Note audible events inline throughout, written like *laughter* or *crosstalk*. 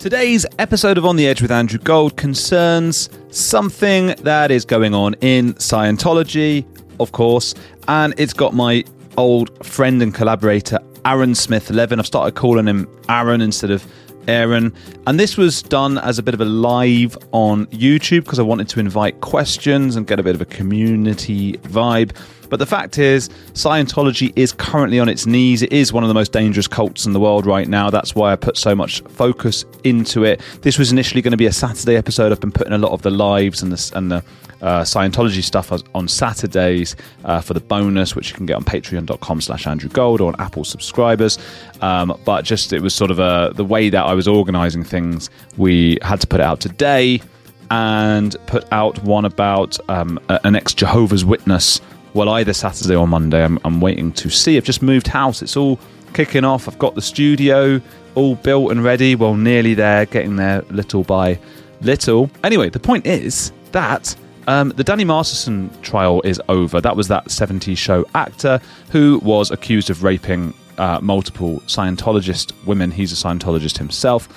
Today's episode of On the Edge with Andrew Gold concerns something that is going on in Scientology, of course, and it's got my old friend and collaborator Aaron Smith Levin. I've started calling him Aaron instead of Aaron. And this was done as a bit of a live on YouTube because I wanted to invite questions and get a bit of a community vibe. But the fact is, Scientology is currently on its knees. It is one of the most dangerous cults in the world right now. That's why I put so much focus into it. This was initially going to be a Saturday episode. I've been putting a lot of the lives and the, and the uh, Scientology stuff on Saturdays uh, for the bonus, which you can get on patreon.com slash Andrew Gold or on Apple subscribers. Um, but just it was sort of a, the way that I was organizing things, we had to put it out today and put out one about um, an ex Jehovah's Witness well, either Saturday or Monday. I'm, I'm waiting to see. I've just moved house. It's all kicking off. I've got the studio all built and ready. Well, nearly there, getting there little by little. Anyway, the point is that um, the Danny Masterson trial is over. That was that 70s show actor who was accused of raping uh, multiple Scientologist women. He's a Scientologist himself.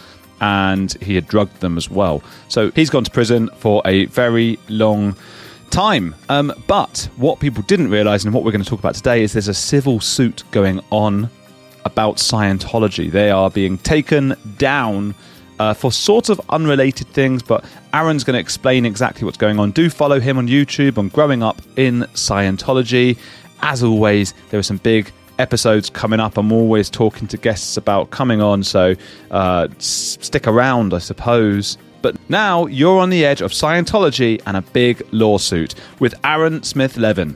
And he had drugged them as well. So he's gone to prison for a very long time. Um, but what people didn't realize, and what we're going to talk about today, is there's a civil suit going on about Scientology. They are being taken down. Uh, for sort of unrelated things, but Aaron's going to explain exactly what's going on. Do follow him on YouTube on Growing Up in Scientology. As always, there are some big episodes coming up. I'm always talking to guests about coming on, so uh, stick around, I suppose. But now you're on the edge of Scientology and a big lawsuit with Aaron Smith Levin.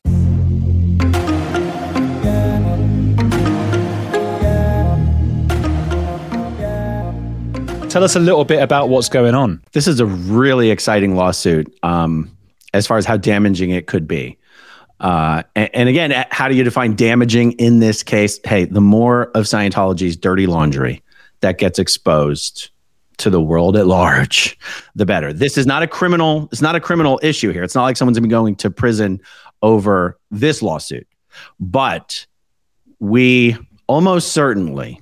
Tell us a little bit about what's going on. This is a really exciting lawsuit um, as far as how damaging it could be. Uh, and, and, again, how do you define damaging in this case? Hey, the more of Scientology's dirty laundry that gets exposed, to the world at large, the better. This is not a criminal. It's not a criminal issue here. It's not like someone's been going to prison over this lawsuit, but we almost certainly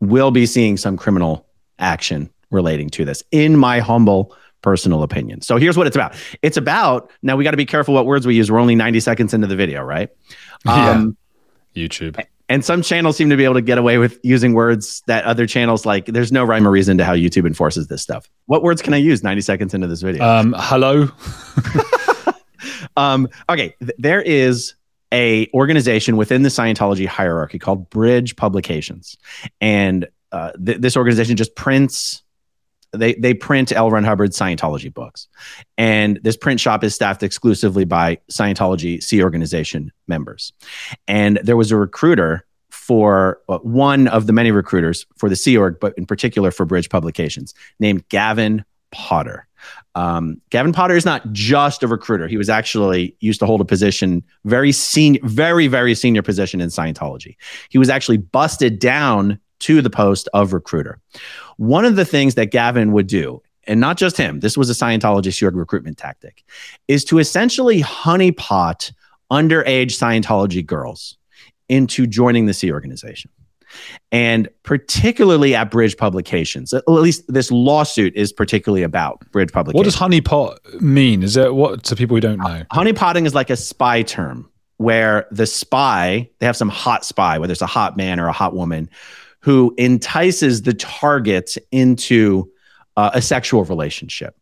will be seeing some criminal action relating to this, in my humble personal opinion. So here's what it's about. It's about now we got to be careful what words we use. We're only 90 seconds into the video, right? Um, yeah. YouTube and some channels seem to be able to get away with using words that other channels like there's no rhyme or reason to how youtube enforces this stuff. What words can i use 90 seconds into this video? Um, hello? *laughs* Um, okay th- there is a organization within the scientology hierarchy called bridge publications. And uh, th- this organization just prints they they print L. Ron Hubbard's Scientology books, and this print shop is staffed exclusively by Scientology Sea Organization members. And there was a recruiter for uh, one of the many recruiters for the Sea Org, but in particular for Bridge Publications, named Gavin Potter. Um, Gavin Potter is not just a recruiter. He was actually used to hold a position, very senior, very, very senior position in Scientology. He was actually busted down to the post of recruiter. One of the things that Gavin would do, and not just him, this was a Scientology Sea recruitment tactic, is to essentially honeypot underage Scientology girls into joining the Sea organization. And particularly at Bridge Publications, at least this lawsuit is particularly about Bridge Publications. What does honeypot mean? Is it what to people who don't know? Honeypotting is like a spy term where the spy, they have some hot spy, whether it's a hot man or a hot woman, who entices the target into uh, a sexual relationship.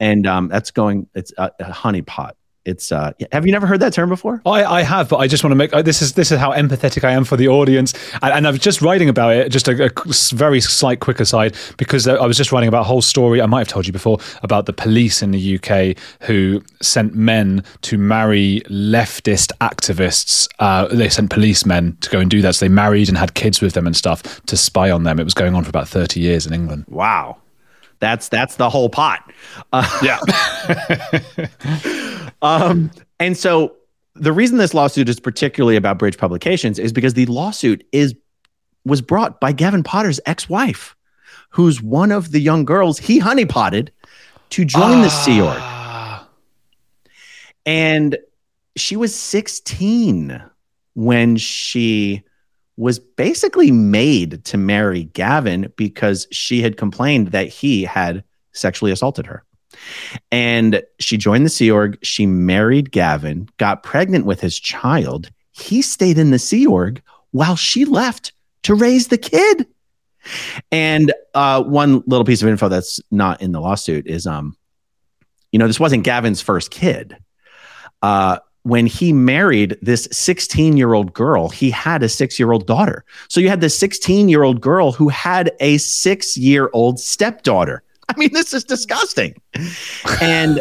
And um, that's going, it's a, a honeypot it's uh have you never heard that term before I, I have, but I just want to make uh, this is this is how empathetic I am for the audience, and, and I was just writing about it. Just a, a very slight quick aside because I was just writing about a whole story. I might have told you before about the police in the UK who sent men to marry leftist activists. Uh, they sent policemen to go and do that. So they married and had kids with them and stuff to spy on them. It was going on for about thirty years in England. wow that's that's the whole pot uh, Yeah, *laughs* *laughs* Um, and so the reason this lawsuit is particularly about Bridge Publications is because the lawsuit is was brought by Gavin Potter's ex-wife, who's one of the young girls he honeypotted to join the Sea Org. Ah, And she was 16 when she was basically made to marry Gavin because she had complained that he had sexually assaulted her. And she joined the Sea Org. She married Gavin, got pregnant with his child. He stayed in the Sea Org while she left to raise the kid. And uh, one little piece of info that's not in the lawsuit is, um, you know, this wasn't Gavin's first kid. Uh, when he married this 16 year old girl, he had a six year old daughter. So you had this 16 year old girl who had a six year old stepdaughter. *laughs* I mean, this is disgusting. *laughs* And,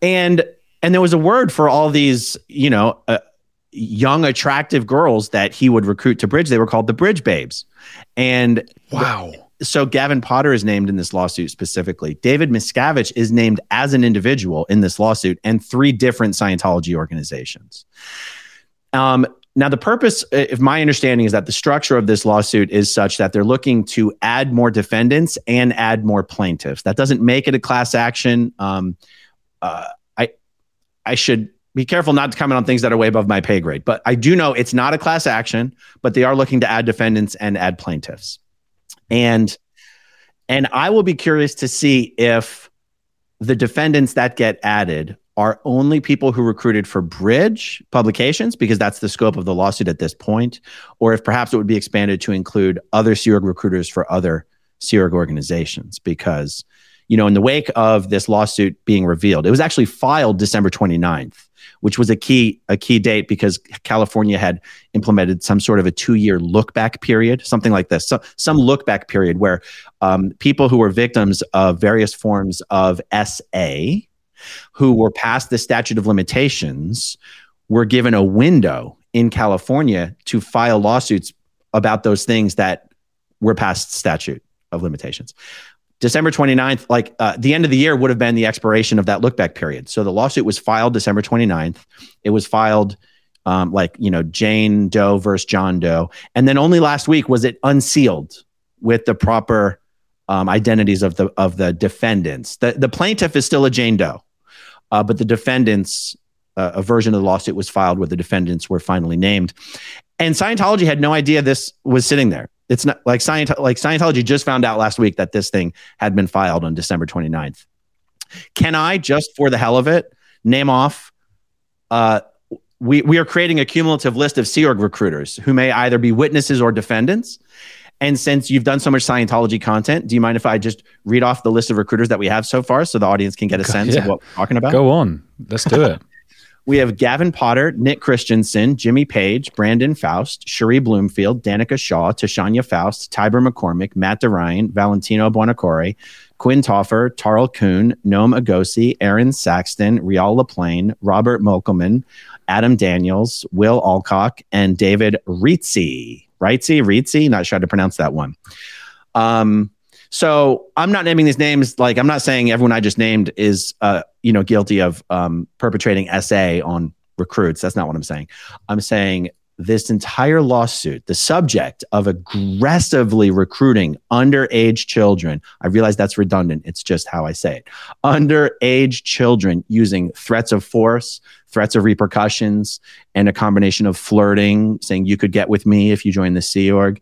and, and there was a word for all these, you know, uh, young, attractive girls that he would recruit to Bridge. They were called the Bridge Babes. And wow. so Gavin Potter is named in this lawsuit specifically. David Miscavige is named as an individual in this lawsuit and three different Scientology organizations. Um, now, the purpose, if my understanding is that the structure of this lawsuit is such that they're looking to add more defendants and add more plaintiffs. That doesn't make it a class action. Um, uh, I, I should be careful not to comment on things that are way above my pay grade, but I do know it's not a class action, but they are looking to add defendants and add plaintiffs and and i will be curious to see if the defendants that get added are only people who recruited for bridge publications because that's the scope of the lawsuit at this point or if perhaps it would be expanded to include other org recruiters for other org organizations. Because you know in the wake of this lawsuit being revealed it was actually filed december 29th which was a key a key date because California had implemented some sort of a two year look back period, something like this, so, some look back period where um, people who were victims of various forms of SA, who were past the statute of limitations, were given a window in California to file lawsuits about those things that were past statute of limitations. December 29th, like uh, the end of the year would have been the expiration of that look back period. So the lawsuit was filed December 29th. It was filed um, like, you know, Jane Doe versus John Doe. And then only last week was it unsealed with the proper um, identities of the of the defendants. The, the plaintiff is still a Jane Doe, uh, but the defendants, uh, a version of the lawsuit was filed where the defendants were finally named. And Scientology had no idea this was sitting there. It's not like Scient- like Scientology just found out last week that this thing had been filed on December 29th. Can I just for the hell of it name off uh, we we are creating a cumulative list of Sea Org recruiters who may either be witnesses or defendants. And since you've done so much Scientology content, do you mind if I just read off the list of recruiters that we have so far so the audience can get a sense of what we're talking about? Go on. Let's do it. *laughs* We have Gavin Potter, Nick Christensen, Jimmy Page, Brandon Faust, Cherie Bloomfield, Danica Shaw, Tashanya Faust, Tiber McCormick, Matt DeRyan, Valentino Buonacore, Quinn Toffer, Tarl Kuhn, Noam Agosi, Aaron Saxton, Rial LaPlane, Robert Mokelman, Adam Daniels, Will Alcock, and David Rizzi. Rizzi, Rizzi, not sure how to pronounce that one. Um, so I'm not naming these names. Like I'm not saying everyone I just named is, uh, you know, guilty of um, perpetrating SA on recruits. That's not what I'm saying. I'm saying this entire lawsuit, the subject of aggressively recruiting underage children. I realize that's redundant. It's just how I say it. Underage children using threats of force, threats of repercussions, and a combination of flirting, saying you could get with me if you join the Sea Org.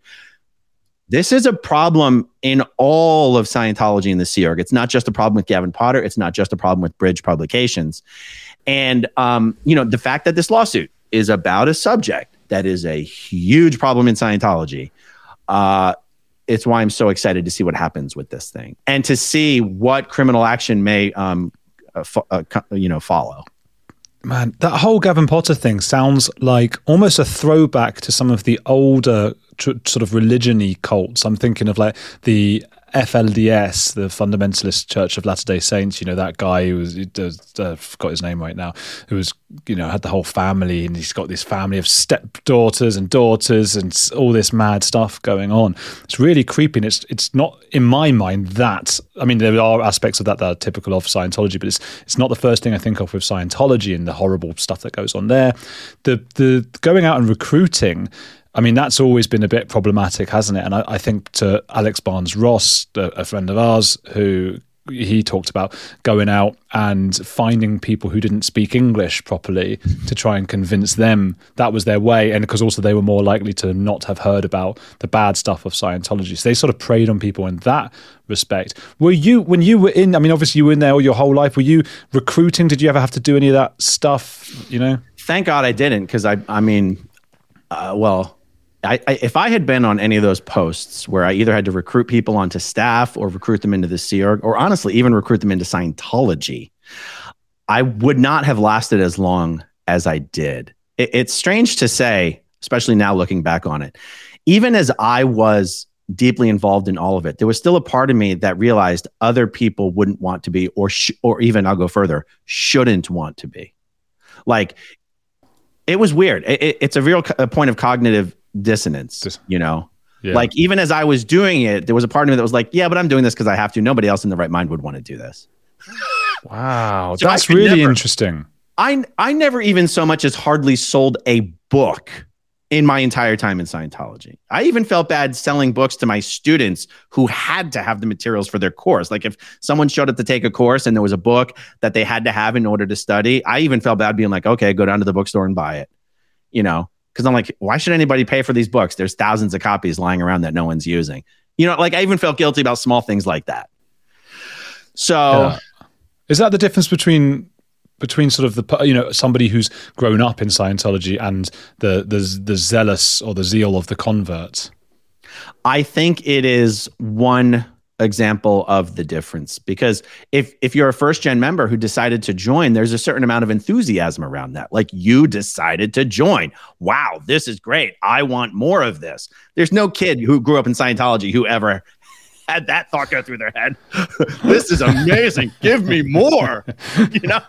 This is a problem in all of Scientology and the Sea Org. It's not just a problem with Gavin Potter. It's not just a problem with Bridge Publications. And, um, you know, the fact that this lawsuit is about a subject that is a huge problem in Scientology, uh, it's why I'm so excited to see what happens with this thing and to see what criminal action may, um, uh, uh, you know, follow. Man, that whole Gavin Potter thing sounds like almost a throwback to some of the older tr- sort of religion-y cults. I'm thinking of like the FLDS, the Fundamentalist Church of Latter Day Saints. You know that guy who was uh, forgot his name right now. Who was you know had the whole family, and he's got this family of stepdaughters and daughters, and all this mad stuff going on. It's really creepy. And it's it's not in my mind that I mean there are aspects of that that are typical of Scientology, but it's it's not the first thing I think of with Scientology and the horrible stuff that goes on there. The the going out and recruiting I mean, that's always been a bit problematic, hasn't it? And I, I think to Alex Barnes Ross, a, a friend of ours, who he talked about going out and finding people who didn't speak English properly to try and convince them that was their way. And because also they were more likely to not have heard about the bad stuff of Scientology. So they sort of preyed on people in that respect. Were you, when you were in, I mean, obviously you were in there all your whole life, were you recruiting? Did you ever have to do any of that stuff, you know? Thank God I didn't because I, I mean, uh, well, I, I, if I had been on any of those posts where I either had to recruit people onto staff or recruit them into the Sea Org, or honestly, even recruit them into Scientology, I would not have lasted as long as I did. It, it's strange to say, especially now looking back on it. Even as I was deeply involved in all of it, there was still a part of me that realized other people wouldn't want to be, or sh- or even I'll go further, shouldn't want to be. Like it was weird. It, it, it's a real co- a point of cognitive dissonance, Dis- you know? Yeah. Like even as I was doing it, there was a part of me that was like, yeah, but I'm doing this because I have to. Nobody else in the right mind would want to do this. *laughs* wow. so that's really never, interesting. I I never even so much as hardly sold a book in my entire time in Scientology. I even felt bad selling books to my students who had to have the materials for their course. Like if someone showed up to take a course and there was a book that they had to have in order to study, I even felt bad being like, okay, go down to the bookstore and buy it. You know, because I'm like, why should anybody pay for these books? There's thousands of copies lying around that no one's using. You know, like I even felt guilty about small things like that. So, yeah. is that the difference between between sort of the you know somebody who's grown up in Scientology and the the the zealous or the zeal of the convert? I think it is one example of the difference. Because if if you're a first gen member who decided to join there's a certain amount of enthusiasm around that. Like you decided to join. Wow this is great. I want more of this. There's no kid who grew up in scientology who ever *laughs* had that thought go through their head. *laughs* This is amazing. Give me more. *laughs* You know?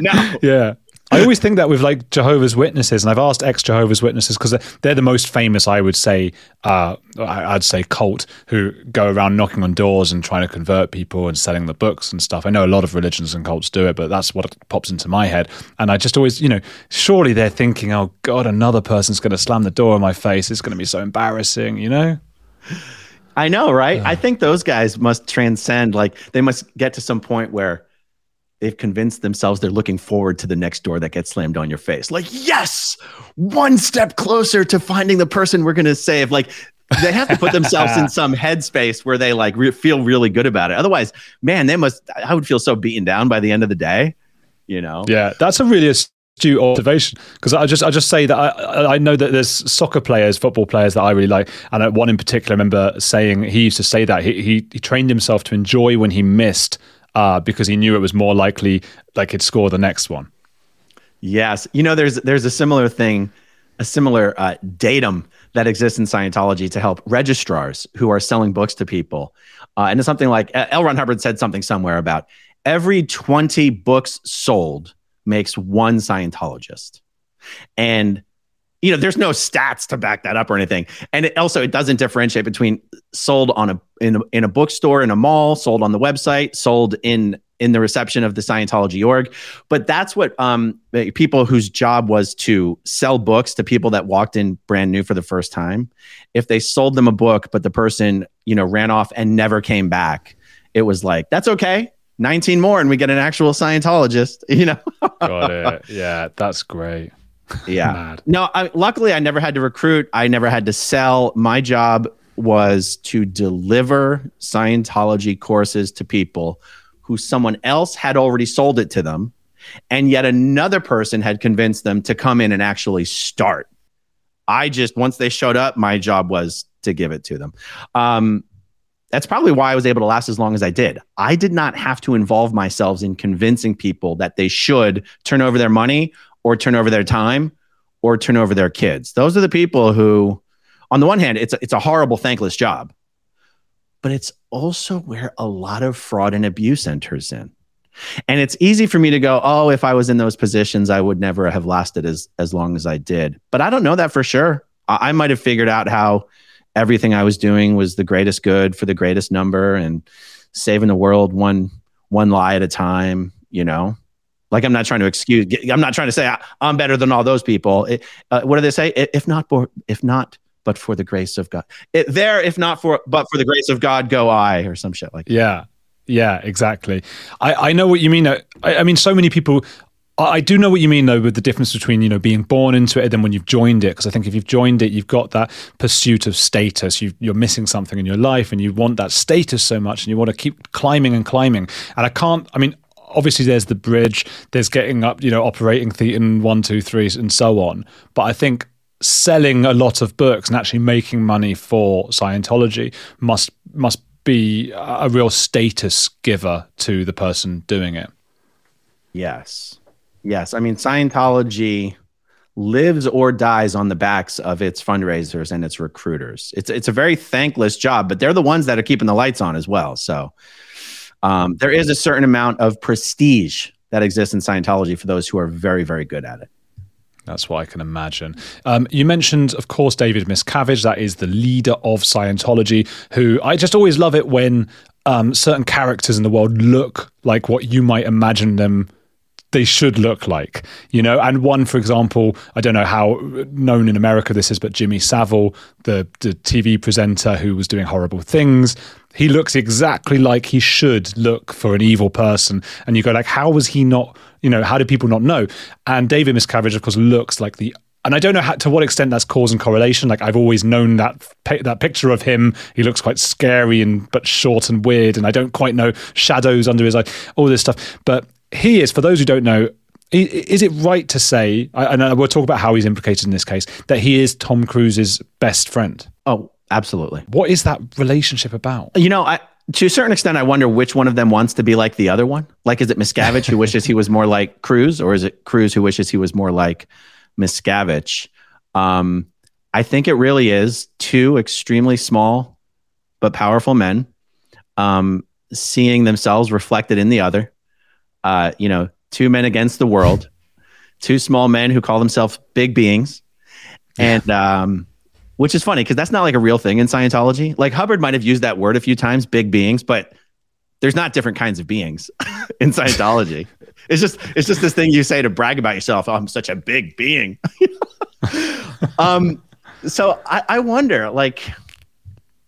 No. Yeah I always think that with like Jehovah's Witnesses, and I've asked ex Jehovah's Witnesses because they're the most famous, I would say, uh, I'd say cult who go around knocking on doors and trying to convert people and selling the books and stuff. I know a lot of religions and cults do it, but that's what pops into my head. And I just always, you know, surely they're thinking, oh God, another person's going to slam the door in my face. It's going to be so embarrassing, you know? I know, right? I think those guys must transcend, like, they must get to some point where they've convinced themselves they're looking forward to the next door that gets slammed on your face. Like, yes, one step closer to finding the person we're going to save. Like, they have to put themselves in *laughs* some headspace where they like re- feel really good about it. Otherwise, man, they must. I would feel so beaten down by the end of the day. You know? Yeah, that's a really astute observation because I just I just say that I I know that there's soccer players, football players that I really like, and one in particular, I remember saying he used to say that he he, he trained himself to enjoy when he missed uh, because he knew it was more likely like he'd score the next one. Yes, you know, there's there's a similar thing, a similar uh, datum that exists in Scientology to help registrars who are selling books to people, uh, and it's something like L. Ron Hubbard said something somewhere about every 20 books sold makes one Scientologist, and you know, there's no stats to back that up or anything. And it also, it doesn't differentiate between sold on a in a, in a bookstore in a mall, sold on the website, sold in in the reception of the Scientology org. But that's what um, people whose job was to sell books to people that walked in brand new for the first time. If they sold them a book, but the person you know ran off and never came back, it was like that's okay. 19 more and we get an actual Scientologist, *laughs* you know? Got it. Yeah, that's great yeah. *laughs* No, I, luckily I never had to recruit. I never had to sell. My job was to deliver Scientology courses to people who someone else had already sold it to them. And yet another person had convinced them to come in and actually start. I just, once they showed up, my job was to give it to them. Um, that's probably why I was able to last as long as I did. I did not have to involve myself in convincing people that they should turn over their money or turn over their time or turn over their kids. Those are the people who, on the one hand, it's a, it's a horrible, thankless job, but it's also where a lot of fraud and abuse enters in. And it's easy for me to go, oh, if I was in those positions, I would never have lasted as as long as I did. But I don't know that for sure. I, I might have figured out how everything I was doing was the greatest good for the greatest number and saving the world one one lie at a time. You know, like I'm not trying to excuse. I'm not trying to say I'm better than all those people. It, uh, what do they say? If not, for, if not, but for the grace of God. It, there, if not for, but for the grace of God, go I, or some shit like. That. Yeah, yeah, exactly. I, I know what you mean. I, I mean, so many people. I do know what you mean though with the difference between you know being born into it and then when you've joined it because I think if you've joined it you've got that pursuit of status you are missing something in your life and you want that status so much and you want to keep climbing and climbing and I can't I mean obviously there's the bridge there's getting up you know operating thetan one two three and so on but I think selling a lot of books and actually making money for Scientology must must be a real status giver to the person doing it. Yes. Yes. I mean, Scientology lives or dies on the backs of its fundraisers and its recruiters. It's it's a very thankless job, but they're the ones that are keeping the lights on as well. So um, there is a certain amount of prestige that exists in Scientology for those who are very, very good at it. That's what I can imagine. Um, you mentioned, of course, David Miscavige. That is the leader of Scientology, who I just always love it when um, certain characters in the world look like what you might imagine them they should look like, you know. And one, for example, I don't know how known in America this is, but Jimmy Savile, the the TV presenter who was doing horrible things, he looks exactly like he should look for an evil person. And you go like, how was he not? You know, how did people not know? And David Miscavige, of course, looks like the and I don't know how, to what extent that's cause and correlation. Like I've always known that that picture of him. He looks quite scary and but short and weird, and I don't quite know shadows under his eye, all this stuff. But he is, for those who don't know, is it right to say, and we'll talk about how he's implicated in this case, that he is Tom Cruise's best friend? Oh, absolutely. What is that relationship about? You know, I, to a certain extent, I wonder which one of them wants to be like the other one. Like, is it Miscavige who wishes he was more like Cruise, or is it Cruise who wishes he was more like Miscavige? Um, I think it really is two extremely small but powerful men um, seeing themselves reflected in the other uh, you know, two men against the world, two small men who call themselves big beings, and um, which is funny because that's not like a real thing in Scientology. Like Hubbard might have used that word a few times, big beings, but there's not different kinds of beings *laughs* in Scientology. *laughs* it's just it's just this thing you say to brag about yourself. Oh, I'm such a big being. *laughs* um, so I, I wonder, like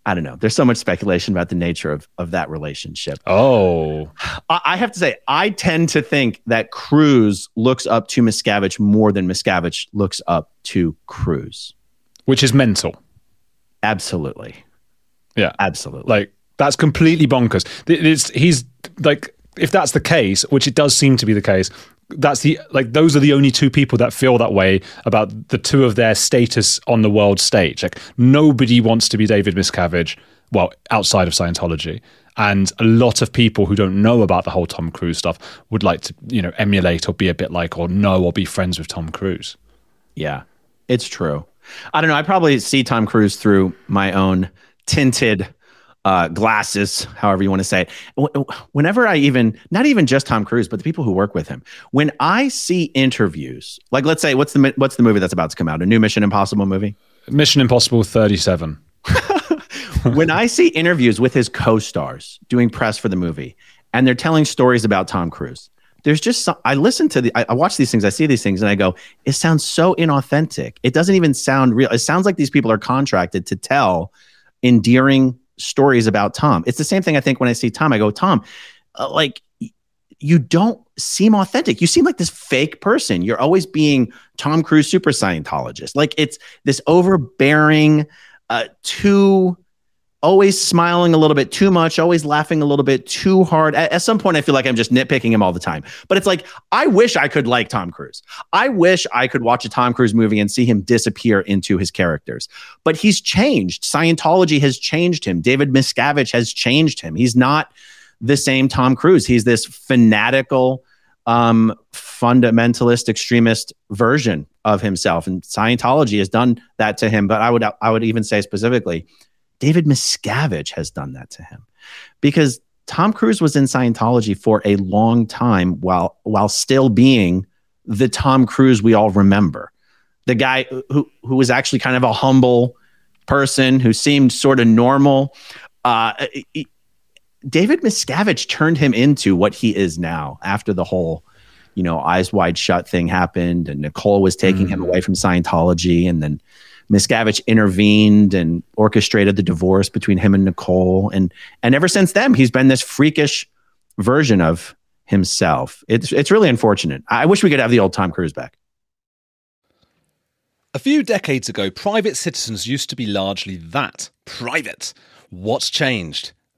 I don't know. There's so much speculation about the nature of, of that relationship. Oh. I, I have to say, I tend to think that Cruise looks up to Miscavige more than Miscavige looks up to Cruise. Which is mental. Absolutely. Yeah. Absolutely. Like, that's completely bonkers. It's, he's like, if that's the case, which it does seem to be the case, that's the like those are the only two people that feel that way about the two of their status on the world stage. Like nobody wants to be David Miscavige, well, outside of Scientology. And a lot of people who don't know about the whole Tom Cruise stuff would like to, you know, emulate or be a bit like or know or be friends with Tom Cruise. Yeah, it's true. I don't know. I probably see Tom Cruise through my own tinted uh, glasses, however you want to say it. Whenever I even, not even just Tom Cruise, but the people who work with him, when I see interviews, like let's say, what's the what's the movie that's about to come out? A new Mission Impossible movie? Mission Impossible Thirty Seven. *laughs* when I see interviews with his co-stars doing press for the movie, and they're telling stories about Tom Cruise, there's just some, I listen to the I, I, watch these things, I see these things, and I go, it sounds so inauthentic. It doesn't even sound real. It sounds like these people are contracted to tell endearing stories about Tom. It's the same thing I think when I see Tom, I go, Tom, uh, like you don't seem authentic. You seem like this fake person. You're always being Tom Cruise super Scientologist. Like it's this overbearing, uh, too always smiling a little bit too much, always laughing a little bit too hard. At, at, some point, I feel like I'm just nitpicking him all the time. But it's like, I wish I could like Tom Cruise. I wish I could watch a Tom Cruise movie and see him disappear into his characters. But he's changed. Scientology has changed him. David Miscavige has changed him. He's not the same Tom Cruise. He's this fanatical, um, fundamentalist, extremist version of himself. And Scientology has done that to him. But I would, I would even say specifically, David Miscavige has done that to him because Tom Cruise was in Scientology for a long time while while still being the Tom Cruise we all remember. The guy who who was actually kind of a humble person who seemed sort of normal. Uh, he, David Miscavige turned him into what he is now after the whole, you know, eyes wide shut thing happened and Nicole was taking mm. him away from Scientology and then Miscavige intervened and orchestrated the divorce between him and Nicole. And and ever since then, he's been this freakish version of himself. It's it's really unfortunate. I wish we could have the old Tom Cruise back. A few decades ago, private citizens used to be largely that private. What's changed?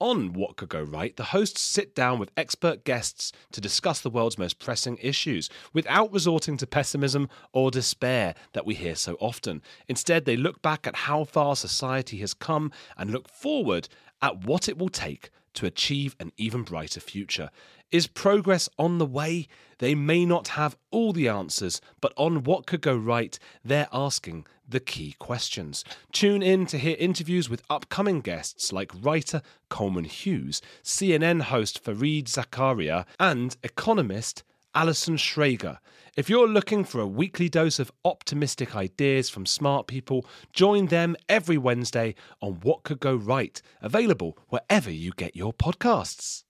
On What Could Go Right, the hosts sit down with expert guests to discuss the world's most pressing issues without resorting to pessimism or despair that we hear so often. Instead, they look back at how far society has come and look forward at what it will take to achieve an even brighter future. Is progress on the way? They may not have all the answers, but on what could go right, they're asking the key questions. Tune in to hear interviews with upcoming guests like writer Coleman Hughes, CNN host Fareed Zakaria, and economist Alison Schrager. If you're looking for a weekly dose of optimistic ideas from smart people, join them every Wednesday on What Could Go Right, available wherever you get your podcasts.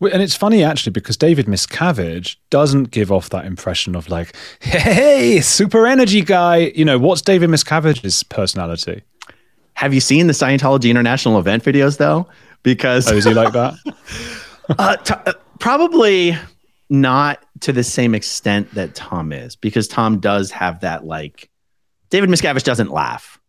And it's funny actually because David Miscavige doesn't give off that impression of like, hey, super energy guy. You know, what's David Miscavige's personality? Have you seen the Scientology International event videos though? Because oh, is he like that? *laughs* uh, t- uh, probably not to the same extent that Tom is, because Tom does have that like. David Miscavige doesn't laugh.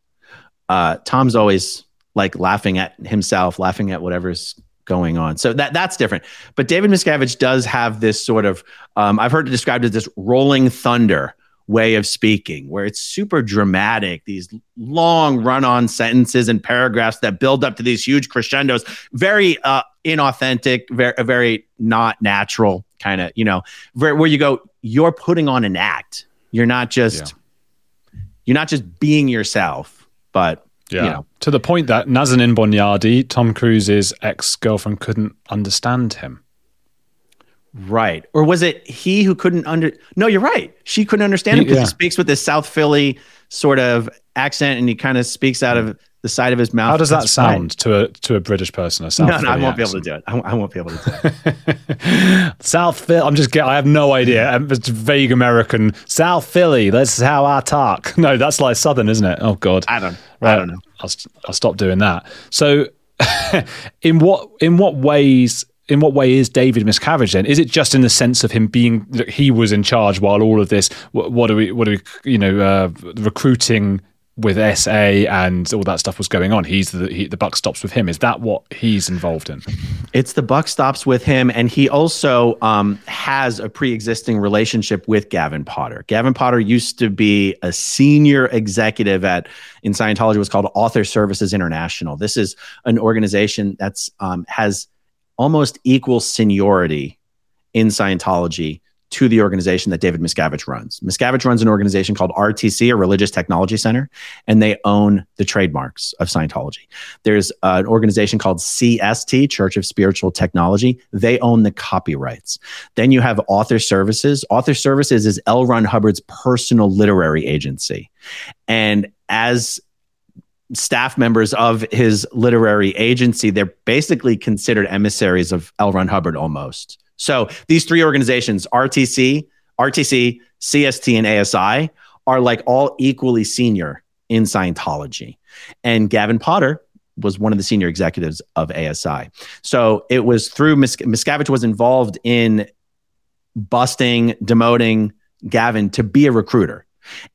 Uh, Tom's always like laughing at himself, laughing at whatever's going on. So that that's different. But David Miscavige does have this sort of um, I've heard it described as this rolling thunder way of speaking where it's super dramatic these long run-on sentences and paragraphs that build up to these huge crescendos very uh, inauthentic very very not natural kind of you know where, where you go you're putting on an act you're not just yeah. you're not just being yourself but yeah. You know. To the point that Nazanin Boniadi, Tom Cruise's ex girlfriend, couldn't understand him. Right. Or was it he who couldn't under No, you're right. She couldn't understand him because Yeah. he speaks with this South Philly sort of accent and he kind of speaks out of the side of his mouth. How does that right. sound to a to a British person? A South No, no, I won't be able to do it. I, I won't be able to do it. South Philly. I'm just. I have no idea. It's vague American. South Philly. That's how I talk. *laughs* No, that's like Southern, isn't it? Oh God. I don't I don't know. I'll, I'll stop doing that. So, *laughs* in what in what ways in what way is David Miscavige then? Is it just in the sense of him being that he was in charge while all of this? What, what do we what are we you know uh, recruiting with SA and all that stuff was going on? He's the he, the buck stops with him. Is that what he's involved in? It's the buck stops with him, and he also um, has a pre-existing relationship with Gavin Potter. Gavin Potter used to be a senior executive at in Scientology was called Author Services International. This is an organization that's um, has almost equal seniority in Scientology to the organization that David Miscavige runs. Miscavige runs an organization called RTC, a Religious Technology Center, and they own the trademarks of Scientology. There's an organization called CST, Church of Spiritual Technology. They own the copyrights. Then you have Author Services. Author Services is L. Ron Hubbard's personal literary agency. And as staff members of his literary agency, they're basically considered emissaries of L. Ron Hubbard almost. So these three organizations, RTC, RTC, CST, and ASI, are like all equally senior in Scientology. And Gavin Potter was one of the senior executives of ASI. So it was through Mis- Miscavige was involved in busting, demoting Gavin to be a recruiter.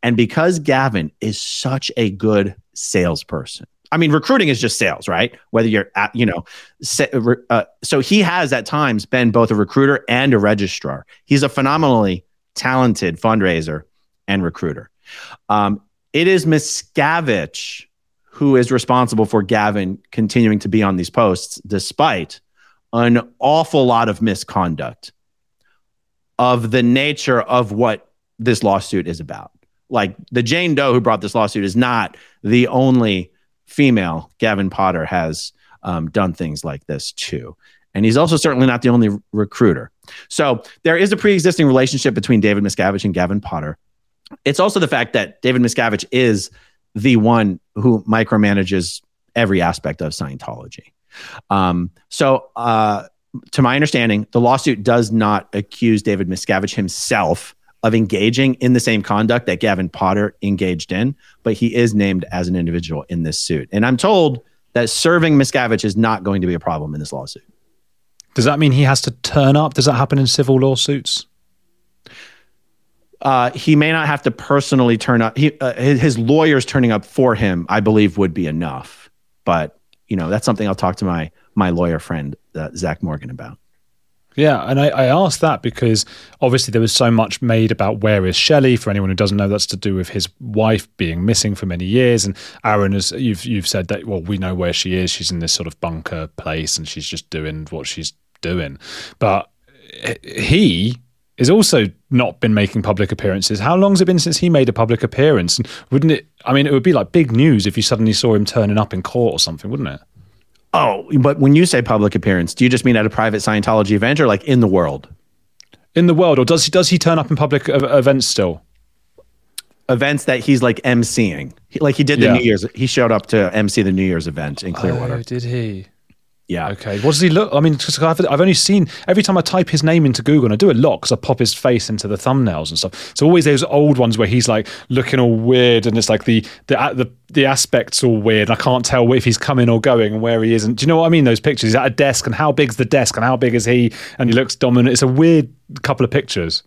And because Gavin is such a good salesperson, I mean, recruiting is just sales, right? Whether you're at, you know, sa- uh, so he has at times been both a recruiter and a registrar. He's a phenomenally talented fundraiser and recruiter. Um, it is Miscavige who is responsible for Gavin continuing to be on these posts despite an awful lot of misconduct of the nature of what this lawsuit is about. Like the Jane Doe who brought this lawsuit is not the only female Gavin Potter has um, done things like this too. And he's also certainly not the only recruiter. So there is a pre existing relationship between David Miscavige and Gavin Potter. It's also the fact that David Miscavige is the one who micromanages every aspect of Scientology. Um, so, uh, to my understanding, the lawsuit does not accuse David Miscavige himself of engaging in the same conduct that Gavin Potter engaged in, but he is named as an individual in this suit. And I'm told that serving Miscavige is not going to be a problem in this lawsuit. Does that mean he has to turn up? Does that happen in civil lawsuits? Uh, he may not have to personally turn up. He, uh, his, his lawyers turning up for him, I believe, would be enough. But you know, that's something I'll talk to my my lawyer friend uh, Zach Morgan about. Yeah, and I, I asked that because obviously there was so much made about where is Shelley. For anyone who doesn't know, that's to do with his wife being missing for many years. And Aaron, as you've you've said that, well, we know where she is. She's in this sort of bunker place, and she's just doing what she's doing. But he has also not been making public appearances. How long's it been since he made a public appearance? And wouldn't it? I mean, it would be like big news if you suddenly saw him turning up in court or something, wouldn't it? Oh, but when you say public appearance, do you just mean at a private Scientology event or like in the world? In the world, or does he does he turn up in public events still? Events that he's like emceeing, he, like he did the Yeah. New Year's. He showed up to MC the New Year's event in Clearwater. Oh, did he? Yeah, Okay. What does he look? I mean, 'cause I've, only seen every time I type his name into Google, and I do a lot because I pop his face into the thumbnails and stuff. So always those old ones where he's like looking all weird, and it's like the the the the aspects all weird. I can't tell if he's coming or going and where he is. And do you know what I mean? Those pictures. He's at a desk, and how big's the desk, and how big is he? And he looks dominant. It's a weird couple of pictures.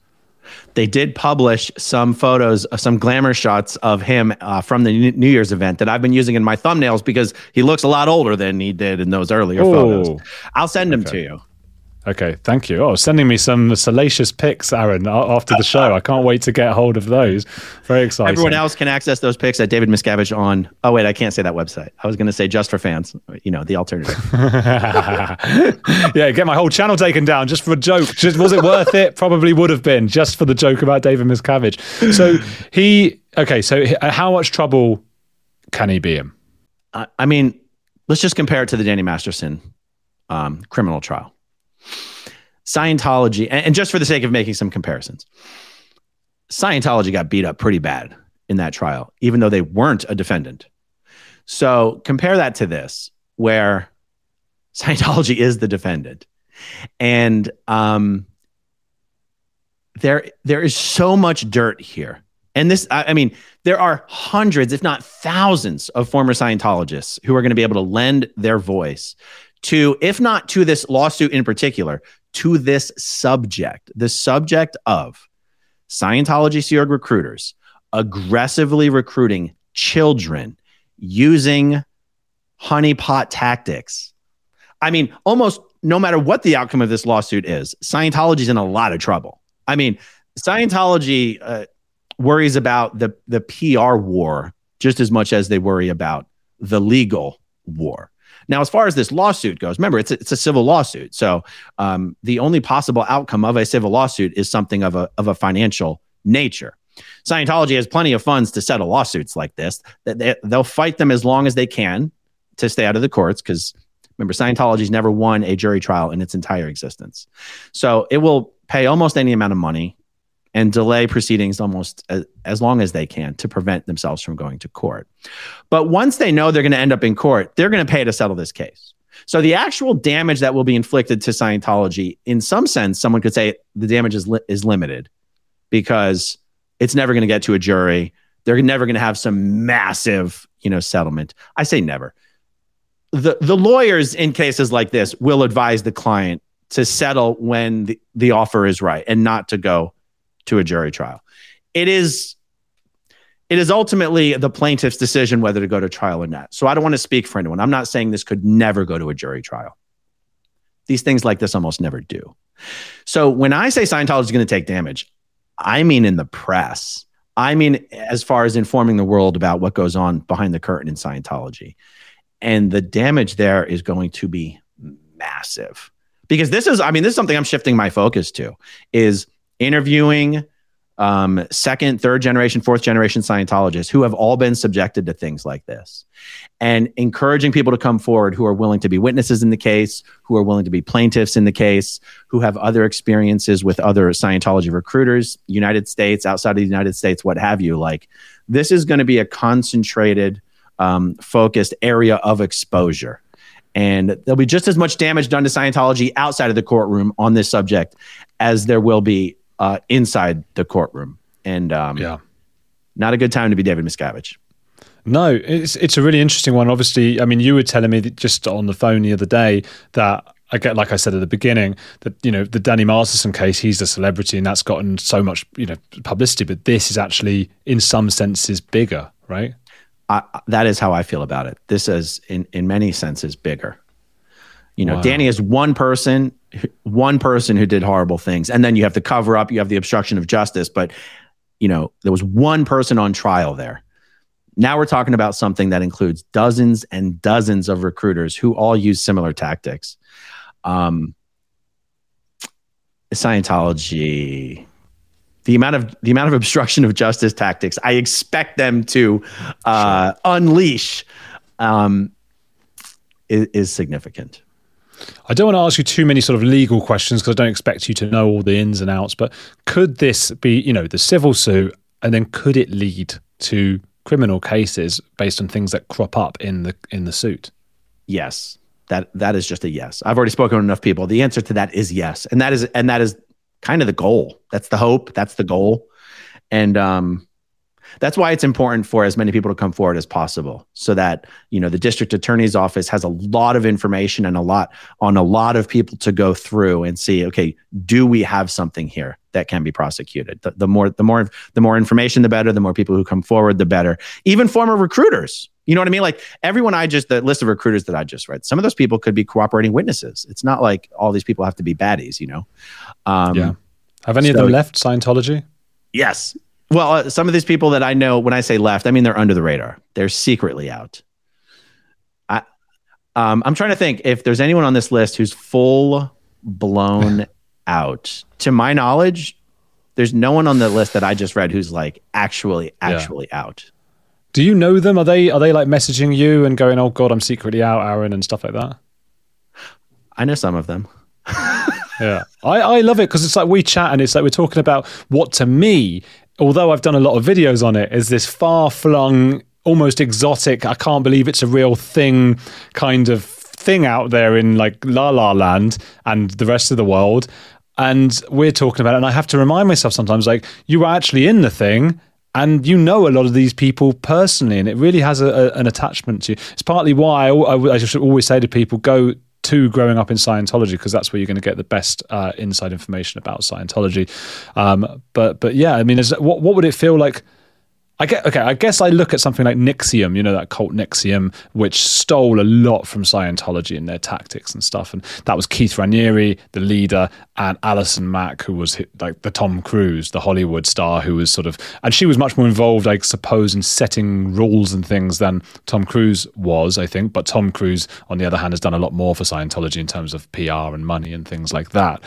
They did publish some photos, uh, some glamour shots of him uh, from the New Year's event that I've been using in my thumbnails because he looks a lot older than he did in those earlier Oh. photos. I'll send them to you. Okay, thank you. Oh, sending me some salacious pics, Aaron, after the show. I can't wait to get hold of those. Very exciting. Everyone else can access those pics at David Miscavige on. Oh wait, I can't say that website. I was going to say just for fans. You know, the alternative. *laughs* *laughs* yeah, get my whole channel taken down just for a joke. Just was it worth it? Probably would have been just for the joke about David Miscavige. So he okay. So how much trouble can he be in? I, I mean, let's just compare it to the Danny Masterson um, criminal trial. Scientology, and, just for the sake of making some comparisons, Scientology got beat up pretty bad in that trial, even though they weren't a defendant. So compare that to this, where *laughs* Scientology is the defendant, and um, there there is so much dirt here. And this, I, I mean, there are hundreds, if not thousands, of former Scientologists who are going to be able to lend their voice to, if not to this lawsuit in particular, to this subject, the subject of Scientology Sea Org recruiters aggressively recruiting children using honeypot tactics. I mean, almost no matter what the outcome of this lawsuit is, Scientology's in a lot of trouble. I mean, Scientology uh, worries about the the PR war just as much as they worry about the legal war. Now, as far as this lawsuit goes, remember it's a, it's a civil lawsuit, so um, the only possible outcome of a civil lawsuit is something of a of a financial nature. Scientology has plenty of funds to settle lawsuits like this. They, they'll fight them as long as they can to stay out of the courts because remember Scientology's never won a jury trial in its entire existence. So it will pay almost any amount of money and delay proceedings almost as, as, long as they can to prevent themselves from going to court. But once they know they're going to end up in court, they're going to pay to settle this case. So the actual damage that will be inflicted to Scientology, in some sense, someone could say the damage is, li- is limited because it's never going to get to a jury. They're never going to have some massive, you know, settlement. I say never. The, the lawyers in cases like this will advise the client to settle when the, the offer is right and not to go to a jury trial. It is it is ultimately the plaintiff's decision whether to go to trial or not. So I don't want to speak for anyone. I'm not saying this could never go to a jury trial. These things like this almost never do. So when I say Scientology is going to take damage, I mean in the press. I mean as far as informing the world about what goes on behind the curtain in Scientology. And the damage there is going to be massive. Because this is I mean this is something I'm shifting my focus to is interviewing um, second, third generation, fourth generation Scientologists who have all been subjected to things like this and encouraging people to come forward who are willing to be witnesses in the case, who are willing to be plaintiffs in the case, who have other experiences with other Scientology recruiters, United States, outside of the United States, what have you. Like, this is going to be a concentrated, um, focused area of exposure. And there'll be just as much damage done to Scientology outside of the courtroom on this subject as there will be uh, inside the courtroom. And um, yeah, not a good time to be David Miscavige. No, it's it's a really interesting one. Obviously, I mean, you were telling me just on the phone the other day that I get, like I said at the beginning, that you know the Danny Masterson case, he's a celebrity and that's gotten so much you know publicity, but this is actually in some senses bigger, right? I, that is how I feel about it. This is in in many senses bigger. You know, wow. Danny is one person, one person who did horrible things, and then you have the cover up, you have the obstruction of justice. But you know, there was one person on trial there. Now we're talking about something that includes dozens and dozens of recruiters who all use similar tactics. Um, Scientology, the amount of the amount of obstruction of justice tactics I expect them to uh, sure. unleash um, is, is significant. I don't want to ask you too many sort of legal questions because I don't expect you to know all the ins and outs, but could this be, you know, the civil suit and then could it lead to criminal cases based on things that crop up in the in the suit? Yes. That that is just a yes. I've already spoken to enough people. The answer to that is yes. And that is and that is kind of the goal. That's the hope, that's the goal. And um that's why it's important for as many people to come forward as possible so that you know the district attorney's office has a lot of information and a lot on a lot of people to go through and see okay do we have something here that can be prosecuted? The, the more the more the more information the better. The more people who come forward the better. Even former recruiters. You know what i mean? Like everyone i just the list of recruiters that i just read some of those people could be cooperating witnesses. It's not like all these people have to be baddies you know? Um, yeah. Have any so, of them left scientology? Yes well, uh, some of these people that I know, when I say left, I mean they're under the radar. They're secretly out. I, um, I'm trying to think if there's anyone on this list who's full blown *laughs* out. To my knowledge, there's no one on the list that I just read who's like actually, actually yeah. out. Do you know them? Are they are they like messaging you and going, "Oh God, I'm secretly out, Aaron," and stuff like that? I know some of them. *laughs* yeah. I, I love it because it's like we chat and it's like we're talking about what to me, although I've done a lot of videos on it, is this far flung, almost exotic, I can't believe it's a real thing kind of thing out there in like La La Land and the rest of the world. And we're talking about it. And I have to remind myself sometimes, like, you were actually in the thing and you know a lot of these people personally, and it really has a, a, an attachment to you. It's partly why I, I, I just always say to people, go to growing up in Scientology because that's where you're going to get the best uh, inside information about Scientology. Um, but but yeah, I mean, is, what what would it feel like? I get okay. I guess I look at something like NXIVM, you know, that cult NXIVM, which stole a lot from Scientology in their tactics and stuff. And that was Keith Raniere, the leader, and Allison Mack, who was like the Tom Cruise, the Hollywood star, who was sort of, and she was much more involved, I suppose, in setting rules and things than Tom Cruise was, I think. But Tom Cruise, on the other hand, has done a lot more for Scientology in terms of PR and money and things like that.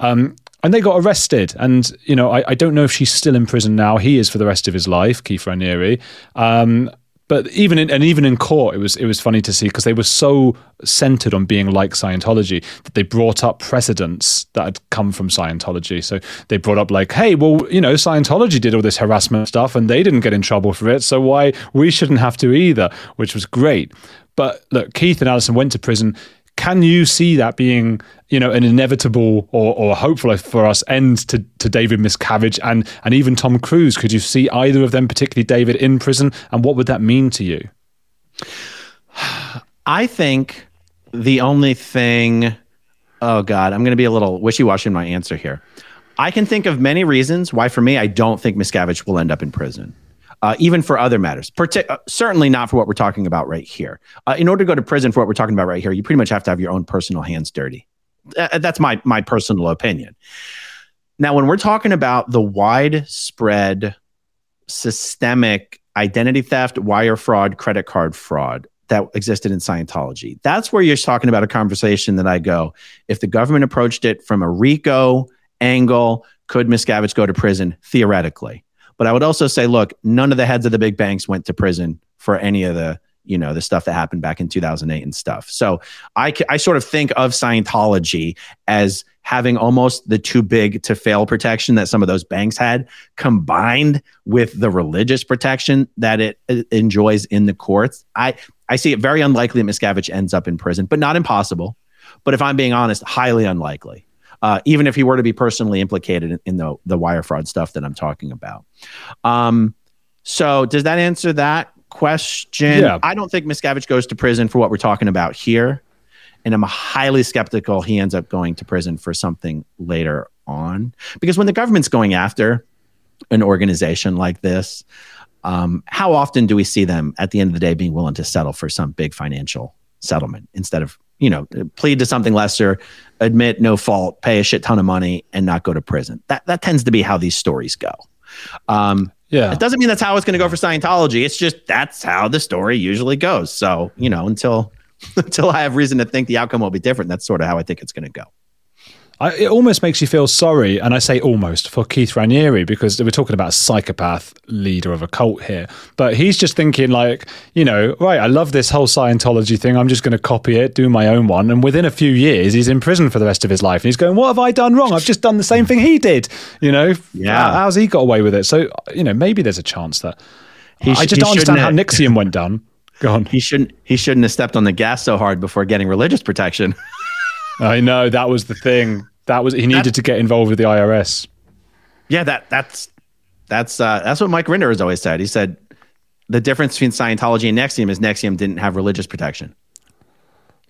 Um, and they got arrested. And you know, I, I, don't know if she's still in prison now. He is for the rest of his life, Keith Raniere. Um, but even in, and even in court, it was it was funny to see because they were so centered on being like Scientology that they brought up precedents that had come from Scientology. So they brought up like, hey, well, you know, Scientology did all this harassment stuff and they didn't get in trouble for it, so why we shouldn't have to either, which was great. But look, Keith and Allison went to prison can you see that being you know an inevitable or, or hopeful for us end to, to David Miscavige and and even Tom Cruise? Could you see either of them, particularly David, in prison? And what would that mean to you? *sighs* I think the only thing. Oh God, I'm going to be a little wishy-washy in my answer here. I can think of many reasons why, for me, I don't think Miscavige will end up in prison uh, even for other matters. Partic- uh, certainly not for what we're talking about right here. Uh, in order to go to prison for what we're talking about right here, you pretty much have to have your own personal hands dirty. Uh, that's my my personal opinion. Now, when we're talking about the widespread systemic identity theft, wire fraud, credit card fraud that existed in Scientology, that's where you're talking about a conversation that I go, if the government approached it from a RICO angle, could Miscavige go to prison? Theoretically. But I would also say, look, none of the heads of the big banks went to prison for any of the you know the stuff that happened back in 2008 and stuff. So i i sort of think of scientology as having almost the too big to fail protection that some of those banks had combined with the religious protection that it, enjoys in the courts. I i see it very unlikely that miscavige ends up in prison but not impossible. But if i'm being honest highly unlikely uh, even if he were to be personally implicated in, in, the the wire fraud stuff that I'm talking about. Um, so does that answer that question? Yeah. I don't think Miscavige goes to prison for what we're talking about here, and I'm highly skeptical he ends up going to prison for something later on because when the government's going after an organization like this. Um, how often do we see them at the end of the day being willing to settle for some big financial settlement instead of you know plead to something lesser admit no fault, pay a shit ton of money, and not go to prison. That that tends to be how these stories go. Um, yeah, it doesn't mean that's how it's going to go for Scientology. It's just that's how the story usually goes. So you know, until *laughs* until I have reason to think the outcome will be different, that's sort of how I think it's going to go. I, it almost makes you feel sorry, and I say almost for Keith Raniere because we're talking about a psychopath leader of a cult here. But he's just thinking like, you know, right? I love this whole Scientology thing. I'm just going to copy it, do my own one, and within a few years, he's in prison for the rest of his life. And he's going, "What have I done wrong? I've just done the same thing he did." You know, yeah. How's he got away with it? So you know, maybe there's a chance that he I just don't understand how NXIVM *laughs* went down. Go on. He shouldn't. He shouldn't have stepped on the gas so hard before getting religious protection. *laughs* I know that was the thing. That was he needed that, to get involved with the IRS. Yeah, that that's that's uh, that's what Mike Rinder has always said. He said the difference between Scientology and NXIVM is NXIVM didn't have religious protection.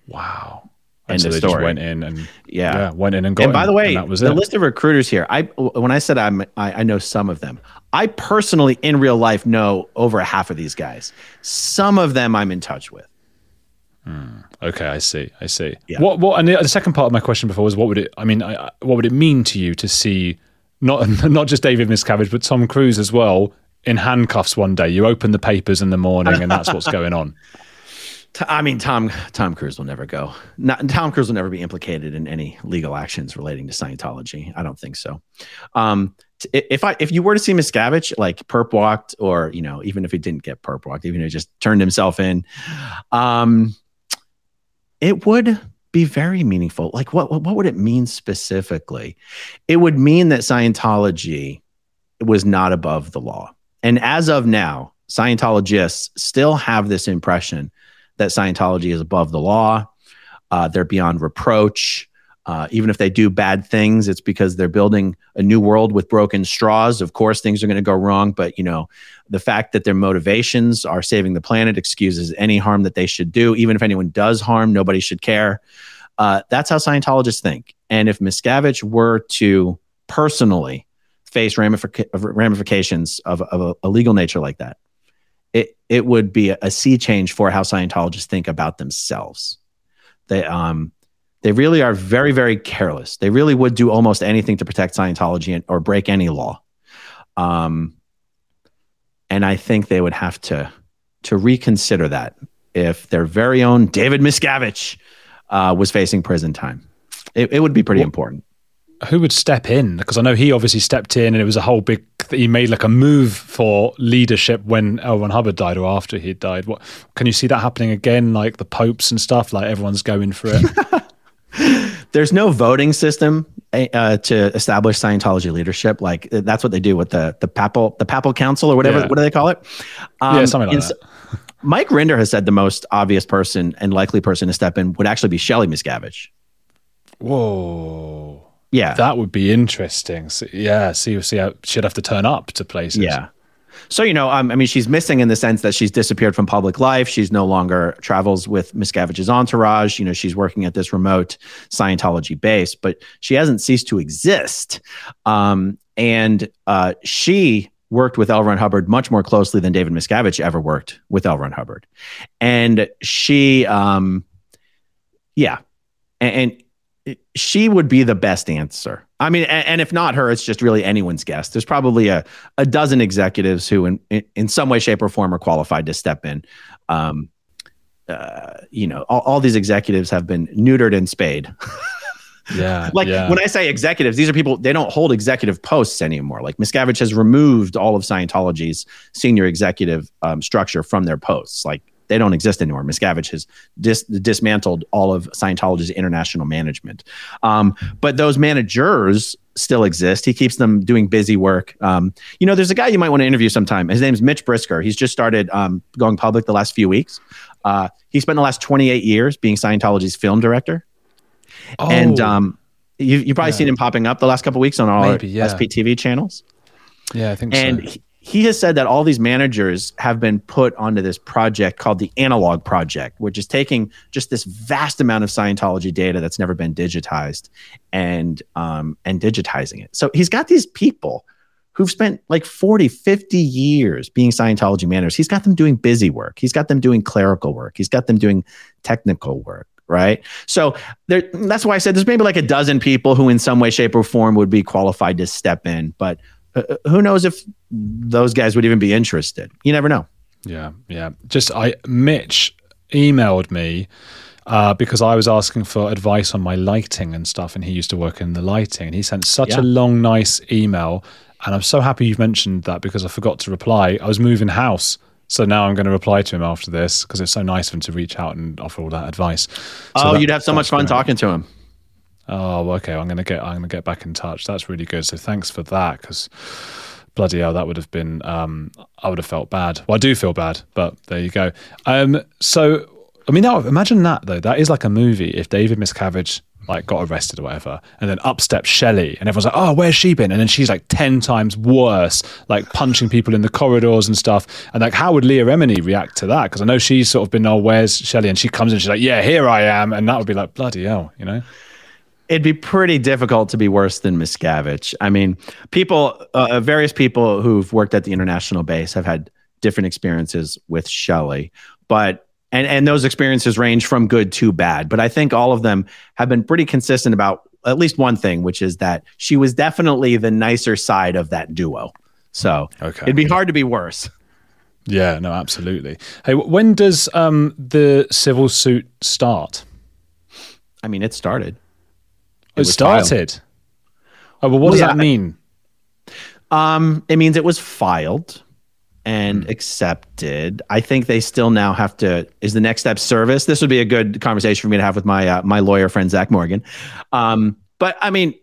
Wow. And so they just went in and yeah. yeah went in and got. And by him, the way, that was the it. list of recruiters here. I when I said I'm I, I know some of them. I personally, in real life, know over half of these guys. Some of them I'm in touch with. Hmm. Okay, I see. I see. Yeah. What? What? And the, the, second part of my question before was, what would it? I mean, I, what would it mean to you to see not *laughs* not just David Miscavige, but Tom Cruise as well in handcuffs one day? You open the papers in the morning, and that's what's going on. *laughs* I mean, Tom Tom Cruise will never go. Not, Tom Cruise will never be implicated in any legal actions relating to Scientology. I don't think so. Um, if I if you were to see Miscavige like perp walked, or you know, even if he didn't get perp walked, even if he just turned himself in, um, it would be very meaningful. Like what what would it mean specifically? It would mean that Scientology was not above the law. And as of now, Scientologists still have this impression that Scientology is above the law. Uh, they're beyond reproach. Uh, even if they do bad things, it's because they're building a new world with broken straws. Of course, things are going to go wrong, but you know, the fact that their motivations are saving the planet excuses any harm that they should do. Even if anyone does harm, nobody should care. Uh, that's how Scientologists think. And if Miscavige were to personally face ramific- ramifications of, of a, a, legal nature like that, it it would be a, a sea change for how Scientologists think about themselves. They um they really are very, very careless. They really would do almost anything to protect Scientology or break any law. Um, and I think they would have to to reconsider that if their very own David Miscavige uh, was facing prison time. It, it would be pretty well, important. Who would step in? Because I know he obviously stepped in, and it was a whole big. He made like a move for leadership when. Ron Hubbard died, or after he died. What can you see that happening again? Like the popes and stuff. Like everyone's going for it. *laughs* There's no voting system eh, uh, to establish Scientology leadership. Like that's what they do with the the papal the papal council or whatever. Yeah. What do they call it? Um, yeah, something like that. Mike Rinder has said the most obvious person and likely person to step in would actually be Shelley Miscavige. Whoa. Yeah. That would be interesting. So, yeah. See, see how she'd have to turn up to places. Yeah. So, you know, um, I mean, she's missing in the sense that she's disappeared from public life. She's no longer travels with Miscavige's entourage. You know, she's working at this remote Scientology base, but she hasn't ceased to exist. Um, and uh, she worked with L. Ron Hubbard much more closely than David Miscavige ever worked with L. Ron Hubbard. And she, um, yeah. And, and she would be the best answer. I mean, and, and, if not her, it's just really anyone's guess. There's probably a, a dozen executives who, in, in, in some way, shape, or form, are qualified to step in. Um, uh, you know, all, all, these executives have been neutered and spayed. *laughs* yeah. like yeah. when I say executives, these are people, they don't hold executive posts anymore. Like Miscavige has removed all of Scientology's senior executive um, structure from their posts. Like they don't exist anymore. Miscavige has dis- dismantled all of Scientology's international management. Um, but those managers still exist. He keeps them doing busy work. Um, you know, there's a guy you might want to interview sometime. His name's Mitch Brisker. He's just started um, going public the last few weeks. Uh, he spent the last 28 years being Scientology's film director. Oh. And um, you, you've probably yeah. seen him popping up the last couple weeks on all Maybe, our yeah. SPTV channels. Yeah, I think and so. He, has said that all these managers have been put onto this project called the Analog Project, which is taking just this vast amount of Scientology data that's never been digitized and um, and digitizing it. So he's got these people who've spent like 40, 50 years being Scientology managers. He's got them doing busy work. He's got them doing clerical work. He's got them doing technical work. Right. So there, that's why I said there's maybe like a dozen people who, in some way, shape, or form, would be qualified to step in. But uh, uh, who knows if those guys would even be interested? You never know. Yeah, yeah. Just I Mitch emailed me uh, because I was asking for advice on my lighting and stuff, and he used to work in the lighting, and he sent such yeah. a long, nice email. And I'm so happy you've mentioned that because I forgot to reply. I was moving house. So now I'm going to reply to him after this because it's so nice of him to reach out and offer all that advice. So oh, that, you'd have so much fun talking to him. Oh, okay. I'm gonna get I'm gonna get back in touch. That's really good. So thanks for that, because bloody hell, that would have been um, I would have felt bad. Well, I do feel bad, but there you go. Um, so I mean, now imagine that though. That is like a movie. If David Miscavige like got arrested or whatever, and then up steps Shelley, and everyone's like, "Oh, where's she been?" And then she's like ten times worse, like punching people in the corridors and stuff. And like, how would Leah Remini react to that? Because I know she's sort of been, "Oh, where's Shelley?" And she comes in, she's like, "Yeah, here I am," and that would be like, "Bloody hell," you know it'd be pretty difficult to be worse than Miscavige. I mean, people, uh, various people who've worked at the international base have had different experiences with Shelley, but and and those experiences range from good to bad. But I think all of them have been pretty consistent about at least one thing, which is that she was definitely the nicer side of that duo. So okay. it'd be hard to be worse. Yeah, no, absolutely. Hey, when does um, the civil suit start? I mean, it started. It, started. Filed. Oh, well, what does yeah, that mean? Um, it means it was filed. and accepted. I think they still now have to. Is the next step service? This would be a good conversation for me to have with my uh, my lawyer friend Zach Morgan. Um, but I mean,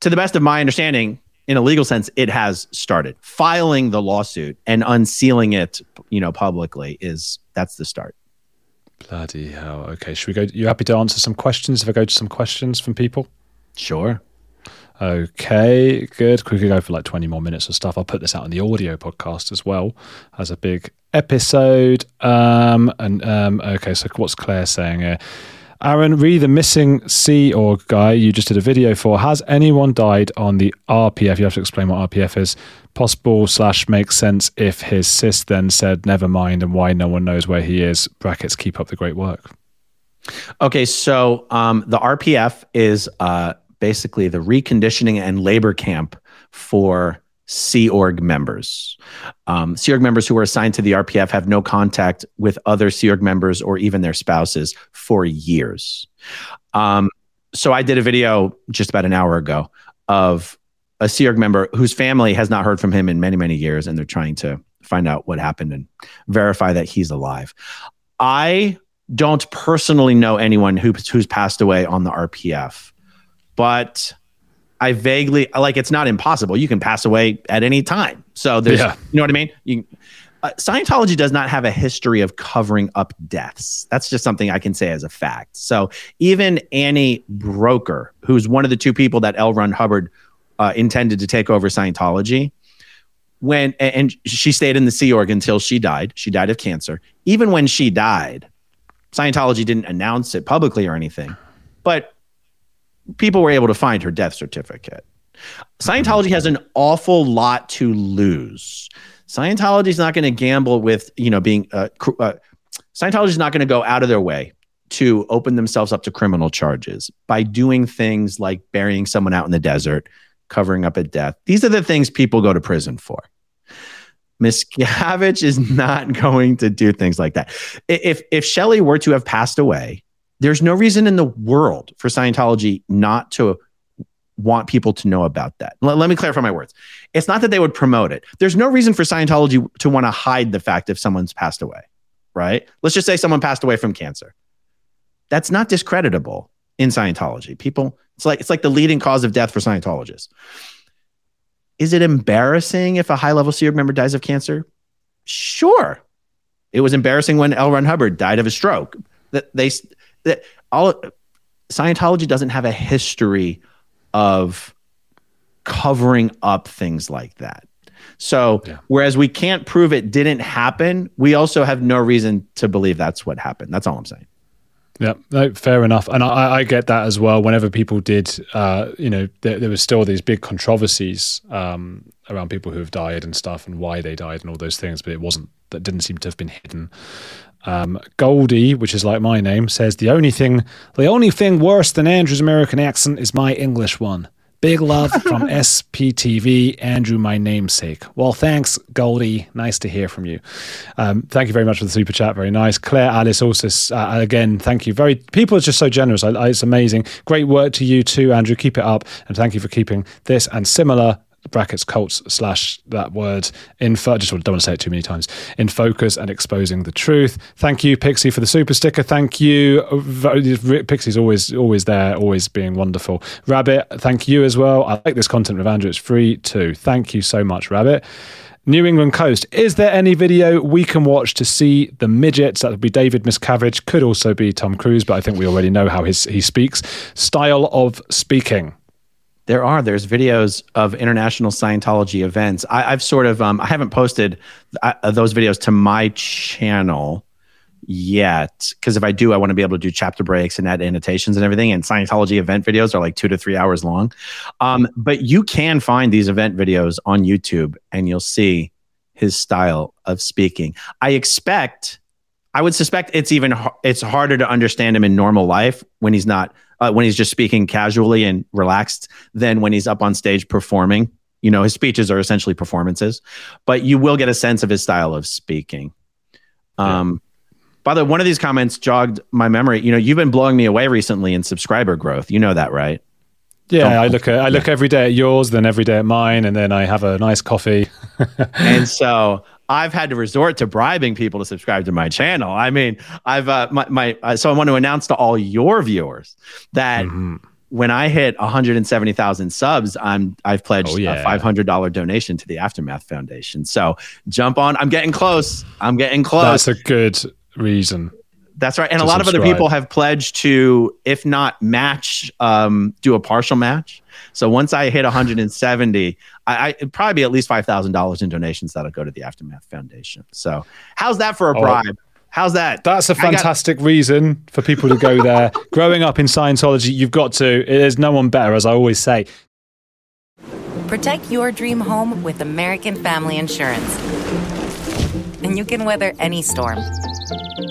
to the best of my understanding, in a legal sense, it has started. Filing the lawsuit and unsealing it, you know, publicly is that's the start. Bloody hell. Okay, should we go? You happy to answer some questions if I go to some questions from people? Sure. Okay, good. Could go for like 20 more minutes of stuff. I'll put this out on the audio podcast as well as a big episode. Um, and um, okay, so what's Claire saying here? Aaron, re the missing Sea Org guy you just did a video for. Has anyone died on the RPF? You have to explain what RPF is. Possible slash makes sense if his sis then said never mind and why no one knows where he is. Brackets keep up the great work. Okay, so um, the RPF is uh, basically the reconditioning and labor camp for Sea Org members. Um, Sea Org members who are assigned to the RPF have no contact with other Sea Org members or even their spouses for years. Um, so I did a video just about an hour ago of a Sea Org member whose family has not heard from him in many, many years, and they're trying to find out what happened and verify that he's alive. I don't personally know anyone who, who's passed away on the RPF, but I vaguely like it's not impossible. You can pass away at any time. So there's, yeah. you know what I mean? You, uh, Scientology does not have a history of covering up deaths. That's just something I can say as a fact. So even Annie Broeker, who's one of the two people that L. Ron Hubbard uh, intended to take over Scientology, when and she stayed in the Sea Org until she died. She died of cancer. Even when she died, Scientology didn't announce it publicly or anything, but people were able to find her death certificate. Scientology has an awful lot to lose. Scientology is not going to gamble with, you know, being, uh, uh, Scientology is not going to go out of their way to open themselves up to criminal charges by doing things like burying someone out in the desert, covering up a death. These are the things people go to prison for. Miscavige is not *laughs* going to do things like that. If if Shelley were to have passed away, there's no reason in the world for Scientology not to want people to know about that. Let, let, me clarify my words. It's not that they would promote it. There's no reason for Scientology to want to hide the fact if someone's passed away, right? Let's just say someone passed away from cancer. That's not discreditable in Scientology. People, it's like it's like the leading cause of death for Scientologists. Is it embarrassing if a high level Sea Org member dies of cancer? Sure. It was embarrassing when L. Ron Hubbard died of a stroke. That they that all Scientology doesn't have a history of covering up things like that. So, yeah. whereas we can't prove it didn't happen, we also have no reason to believe that's what happened. That's all I'm saying. Yeah, no, fair enough, and I, I, get that as well. Whenever people did, uh, you know, there, there, was still these big controversies um, around people who have died and stuff, and why they died and all those things. But it wasn't that didn't seem to have been hidden. Um, Goldie, which is like my name, says the only thing, the only thing worse than Andrew's American accent is my English one. Big love *laughs* from SPTV, Andrew, my namesake. Well, thanks, Goldie. Nice to hear from you. Um, thank you very much for the super chat. Very nice. Claire Alice also, uh, again, thank you. Very People are just so generous. I, I, it's amazing. Great work to you too, Andrew. Keep it up. And thank you for keeping this and similar brackets cults slash that word in fo- just don't want to say it too many times in focus and exposing the truth thank you pixie for the super sticker thank you pixie's always always there always being wonderful rabbit thank you as well i like this content with andrew it's free too thank you so much rabbit New England Coast. Is there any video we can watch to see the midgets? That would be David Miscavige. Could also be Tom Cruise, but I think we already know how his, he speaks. Style of speaking. There are. There's videos of international Scientology events. I, have sort of, um, I haven't posted uh, those videos to my channel yet because if I do, I want to be able to do chapter breaks and add annotations and everything. And Scientology event videos are like two to three hours long. Um, but you can find these event videos on YouTube and you'll see his style of speaking. I expect, I would suspect it's even it's harder to understand him in normal life when he's not uh, when he's just speaking casually and relaxed than when he's up on stage performing. You know, his speeches are essentially performances, but you will get a sense of his style of speaking. Um, yeah. By the way, one of these comments jogged my memory. You know, you've been blowing me away recently in subscriber growth. You know that, right? Yeah, Don't, I look at I look yeah. every day at yours, then every day at mine, and then I have a nice coffee. *laughs* and so I've had to resort to bribing people to subscribe to my channel. I mean, I've uh, my, my uh, so I want to announce to all your viewers that. Mm-hmm when I hit 170,000 subs, I'm I've pledged oh, yeah. a $500 donation to the Aftermath Foundation. So jump on. I'm getting close. I'm getting close. That's a good reason. That's right. And a lot subscribe. of other people have pledged to, if not match, um, do a partial match. So once I hit 170, I, I it'd probably be at least five thousand dollars in donations that'll go to the Aftermath Foundation. So how's that for a oh, bribe? Oh. How's that? That's a fantastic got- reason for people to go there. *laughs* Growing up in Scientology, you've got to. There's no one better, as I always say. Protect your dream home with American Family Insurance. And you can weather any storm.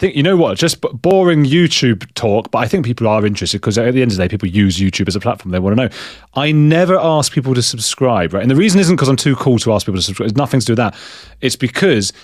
You know what? Just boring YouTube talk, but I think people are interested because at the end of the day, people use YouTube as a platform. They want to know. I never ask people to subscribe, right? And the reason isn't because I'm too cool to ask people to subscribe. It's nothing to do with that. It's because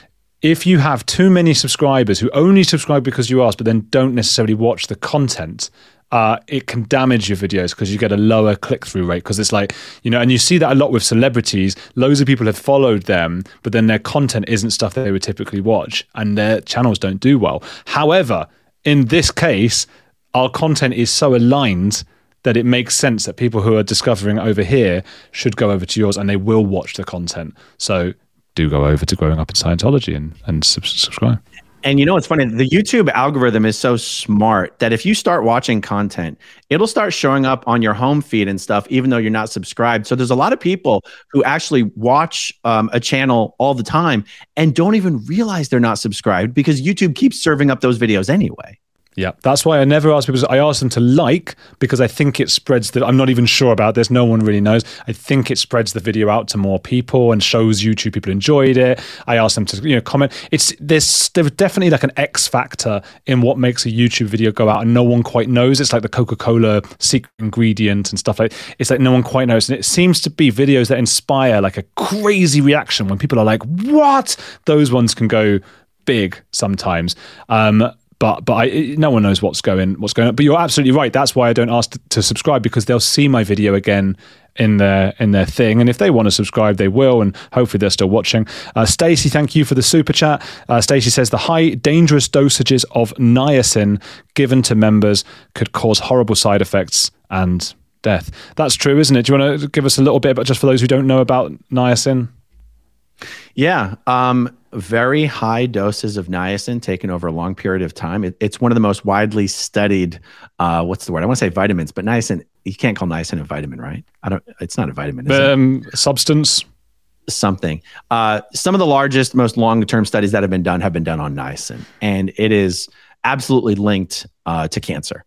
if you have too many subscribers who only subscribe because you ask, but then don't necessarily watch the content, uh, it can damage your videos because you get a lower click through rate. Because it's like, you know, and you see that a lot with celebrities. Loads of people have followed them, but then their content isn't stuff that they would typically watch and their channels don't do well. However, in this case, our content is so aligned that it makes sense that people who are discovering over here should go over to yours and they will watch the content. So do go over to Growing Up in Scientology and, and subscribe. And you know what's funny? The YouTube algorithm is so smart that if you start watching content, it'll start showing up on your home feed and stuff, even though you're not subscribed. So there's a lot of people who actually watch um, a channel all the time and don't even realize they're not subscribed because YouTube keeps serving up those videos anyway. Yeah, that's why I never ask people. I ask them to like because I think it spreads that. I'm not even sure about this. No one really knows. I think it spreads the video out to more people and shows YouTube people enjoyed it. I ask them to you know comment. It's there's there's definitely like an X factor in what makes a YouTube video go out, and no one quite knows. It's like the Coca Cola secret ingredient and stuff like. It's like no one quite knows, and it seems to be videos that inspire like a crazy reaction when people are like, "What?" Those ones can go big sometimes. Um, but but I, no one knows what's going what's going on. But you're absolutely right. That's why I don't ask to, to subscribe because they'll see my video again in their in their thing. And if they want to subscribe, they will, and hopefully they're still watching. Uh, Stacy, thank you for the super chat. Uh, Stacy says the high dangerous dosages of niacin given to members could cause horrible side effects and death. That's true, isn't it? Do you want to give us a little bit, but just for those who don't know about niacin? Yeah. Um, very high doses of niacin taken over a long period of time. It, it's one of the most widely studied. Uh, what's the word? I want to say vitamins, but niacin. You can't call niacin a vitamin, right? I don't. It's not a vitamin. Um, substance. Something. Uh, some of the largest, most long-term studies that have been done have been done on niacin, and it is absolutely linked uh, to cancer.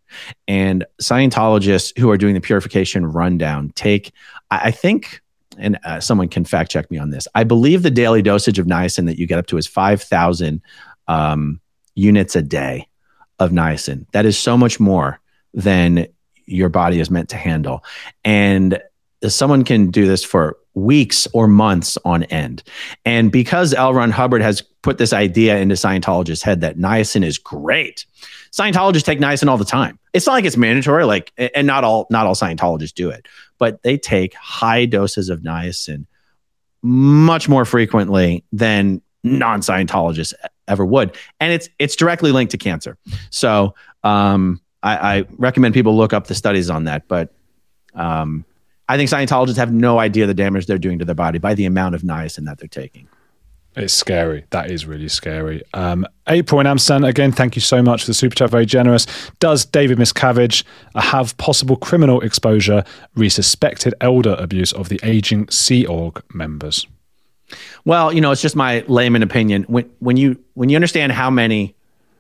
And Scientologists who are doing the purification rundown take, I, I think and uh, someone can fact check me on this. I believe the daily dosage of niacin that you get up to is 5,000 um, units a day of niacin. That is so much more than your body is meant to handle. And someone can do this for weeks or months on end. And because L. Ron Hubbard has put this idea into Scientologists' head that niacin is great, Scientologists take niacin all the time. It's not like it's mandatory, like, and not all not all Scientologists do it, but they take high doses of niacin much more frequently than non-Scientologists ever would, and it's it's directly linked to cancer. So um, I, I recommend people look up the studies on that, but um, I think Scientologists have no idea the damage they're doing to their body by the amount of niacin that they're taking. It's scary. That is really scary. Um, April in Amsterdam, again, thank you so much for the super chat. Very generous. Does David Miscavige have possible criminal exposure re suspected elder abuse of the aging Sea Org members? Well, you know, it's just my layman opinion. When when you when you understand how many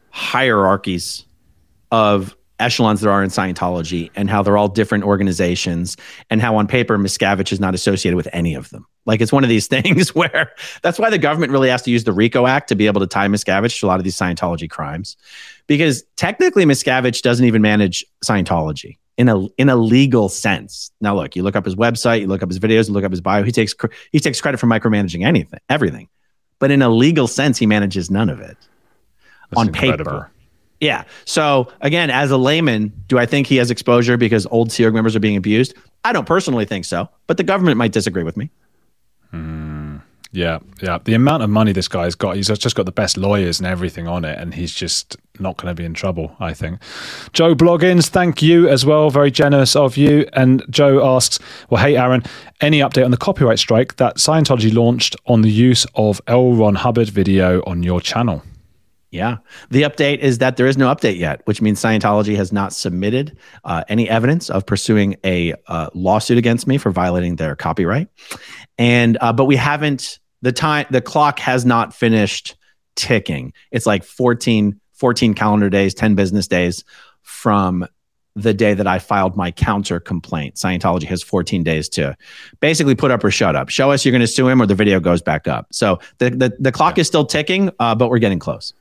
hierarchies of echelons there are in Scientology and how they're all different organizations and how on paper Miscavige is not associated with any of them. Like it's one of these *laughs* things where that's why the government really has to use the RICO Act to be able to tie Miscavige to a lot of these Scientology crimes. Because technically Miscavige doesn't even manage Scientology in a in a legal sense. Now look, you look up his website, you look up his videos, you look up his bio, he takes he takes credit for micromanaging anything, everything. But in a legal sense, he manages none of it. That's on incredible. paper. Yeah. So again, as a layman, do I think he has exposure because old Sea Org members are being abused? I don't personally think so, but the government might disagree with me. Hmm. Yeah, yeah. The amount of money this guy's got, he's just got the best lawyers and everything on it, and he's just not going to be in trouble, I think. Joe Bloggins, thank you as well. Very generous of you. And Joe asks, Well, hey, Aaron, any update on the copyright strike that Scientology launched on the use of L. Ron Hubbard video on your channel? Yeah. The update is that there is no update yet, which means Scientology has not submitted uh, any evidence of pursuing a uh, lawsuit against me for violating their copyright. And uh, but we haven't the time the clock has not finished ticking. It's like 14 14 calendar days, 10 business days from the day that I filed my counter complaint. Scientology has 14 days to basically put up or shut up. Show us you're going to sue him or the video goes back up. So the the, the clock is still ticking, uh, but we're getting close.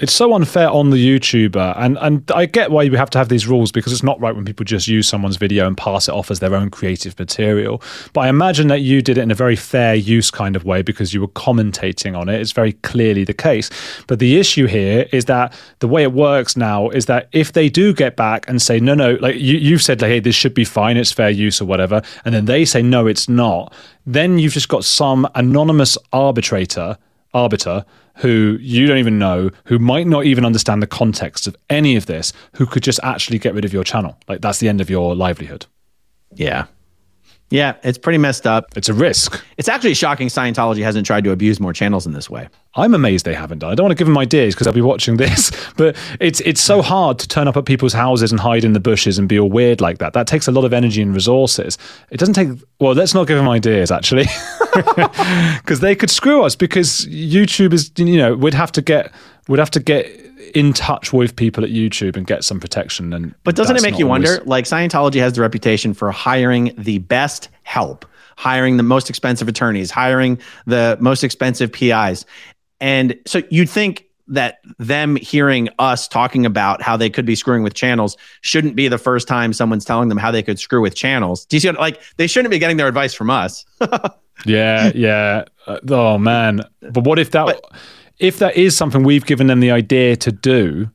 It's so unfair on the YouTuber, and and I get why we have to have these rules because it's not right when people just use someone's video and pass it off as their own creative material. But I imagine that you did it in a very fair use kind of way because you were commentating on it. It's very clearly the case. But the issue here is that the way it works now is that if they do get back and say no, no, like you, you've said, like, hey, this should be fine, it's fair use or whatever, and then they say no, it's not, then you've just got some anonymous arbitrator arbiter who you don't even know, who might not even understand the context of any of this, who could just actually get rid of your channel. Like that's the end of your livelihood. Yeah. Yeah, it's pretty messed up. It's a risk. It's actually shocking Scientology hasn't tried to abuse more channels in this way. I'm amazed they haven't done. I don't want to give them ideas because they'll be watching this, *laughs* but it's it's so hard to turn up at people's houses and hide in the bushes and be all weird like that. That takes a lot of energy and resources. It doesn't take. Well, let's not give them ideas actually, *laughs* because they could screw us. Because YouTube is, you know, we'd have to get we'd have to get in touch with people at YouTube and get some protection. And But doesn't it make you always- wonder? Like Scientology has the reputation for hiring the best help, hiring the most expensive attorneys, hiring the most expensive PIs. And so you'd think that them hearing us talking about how they could be screwing with channels shouldn't be the first time someone's telling them how they could screw with channels. Do you see what, like they shouldn't be getting their advice from us. *laughs* Yeah, yeah. Uh, oh man. But what if that But- if that is something we've given them the idea to do,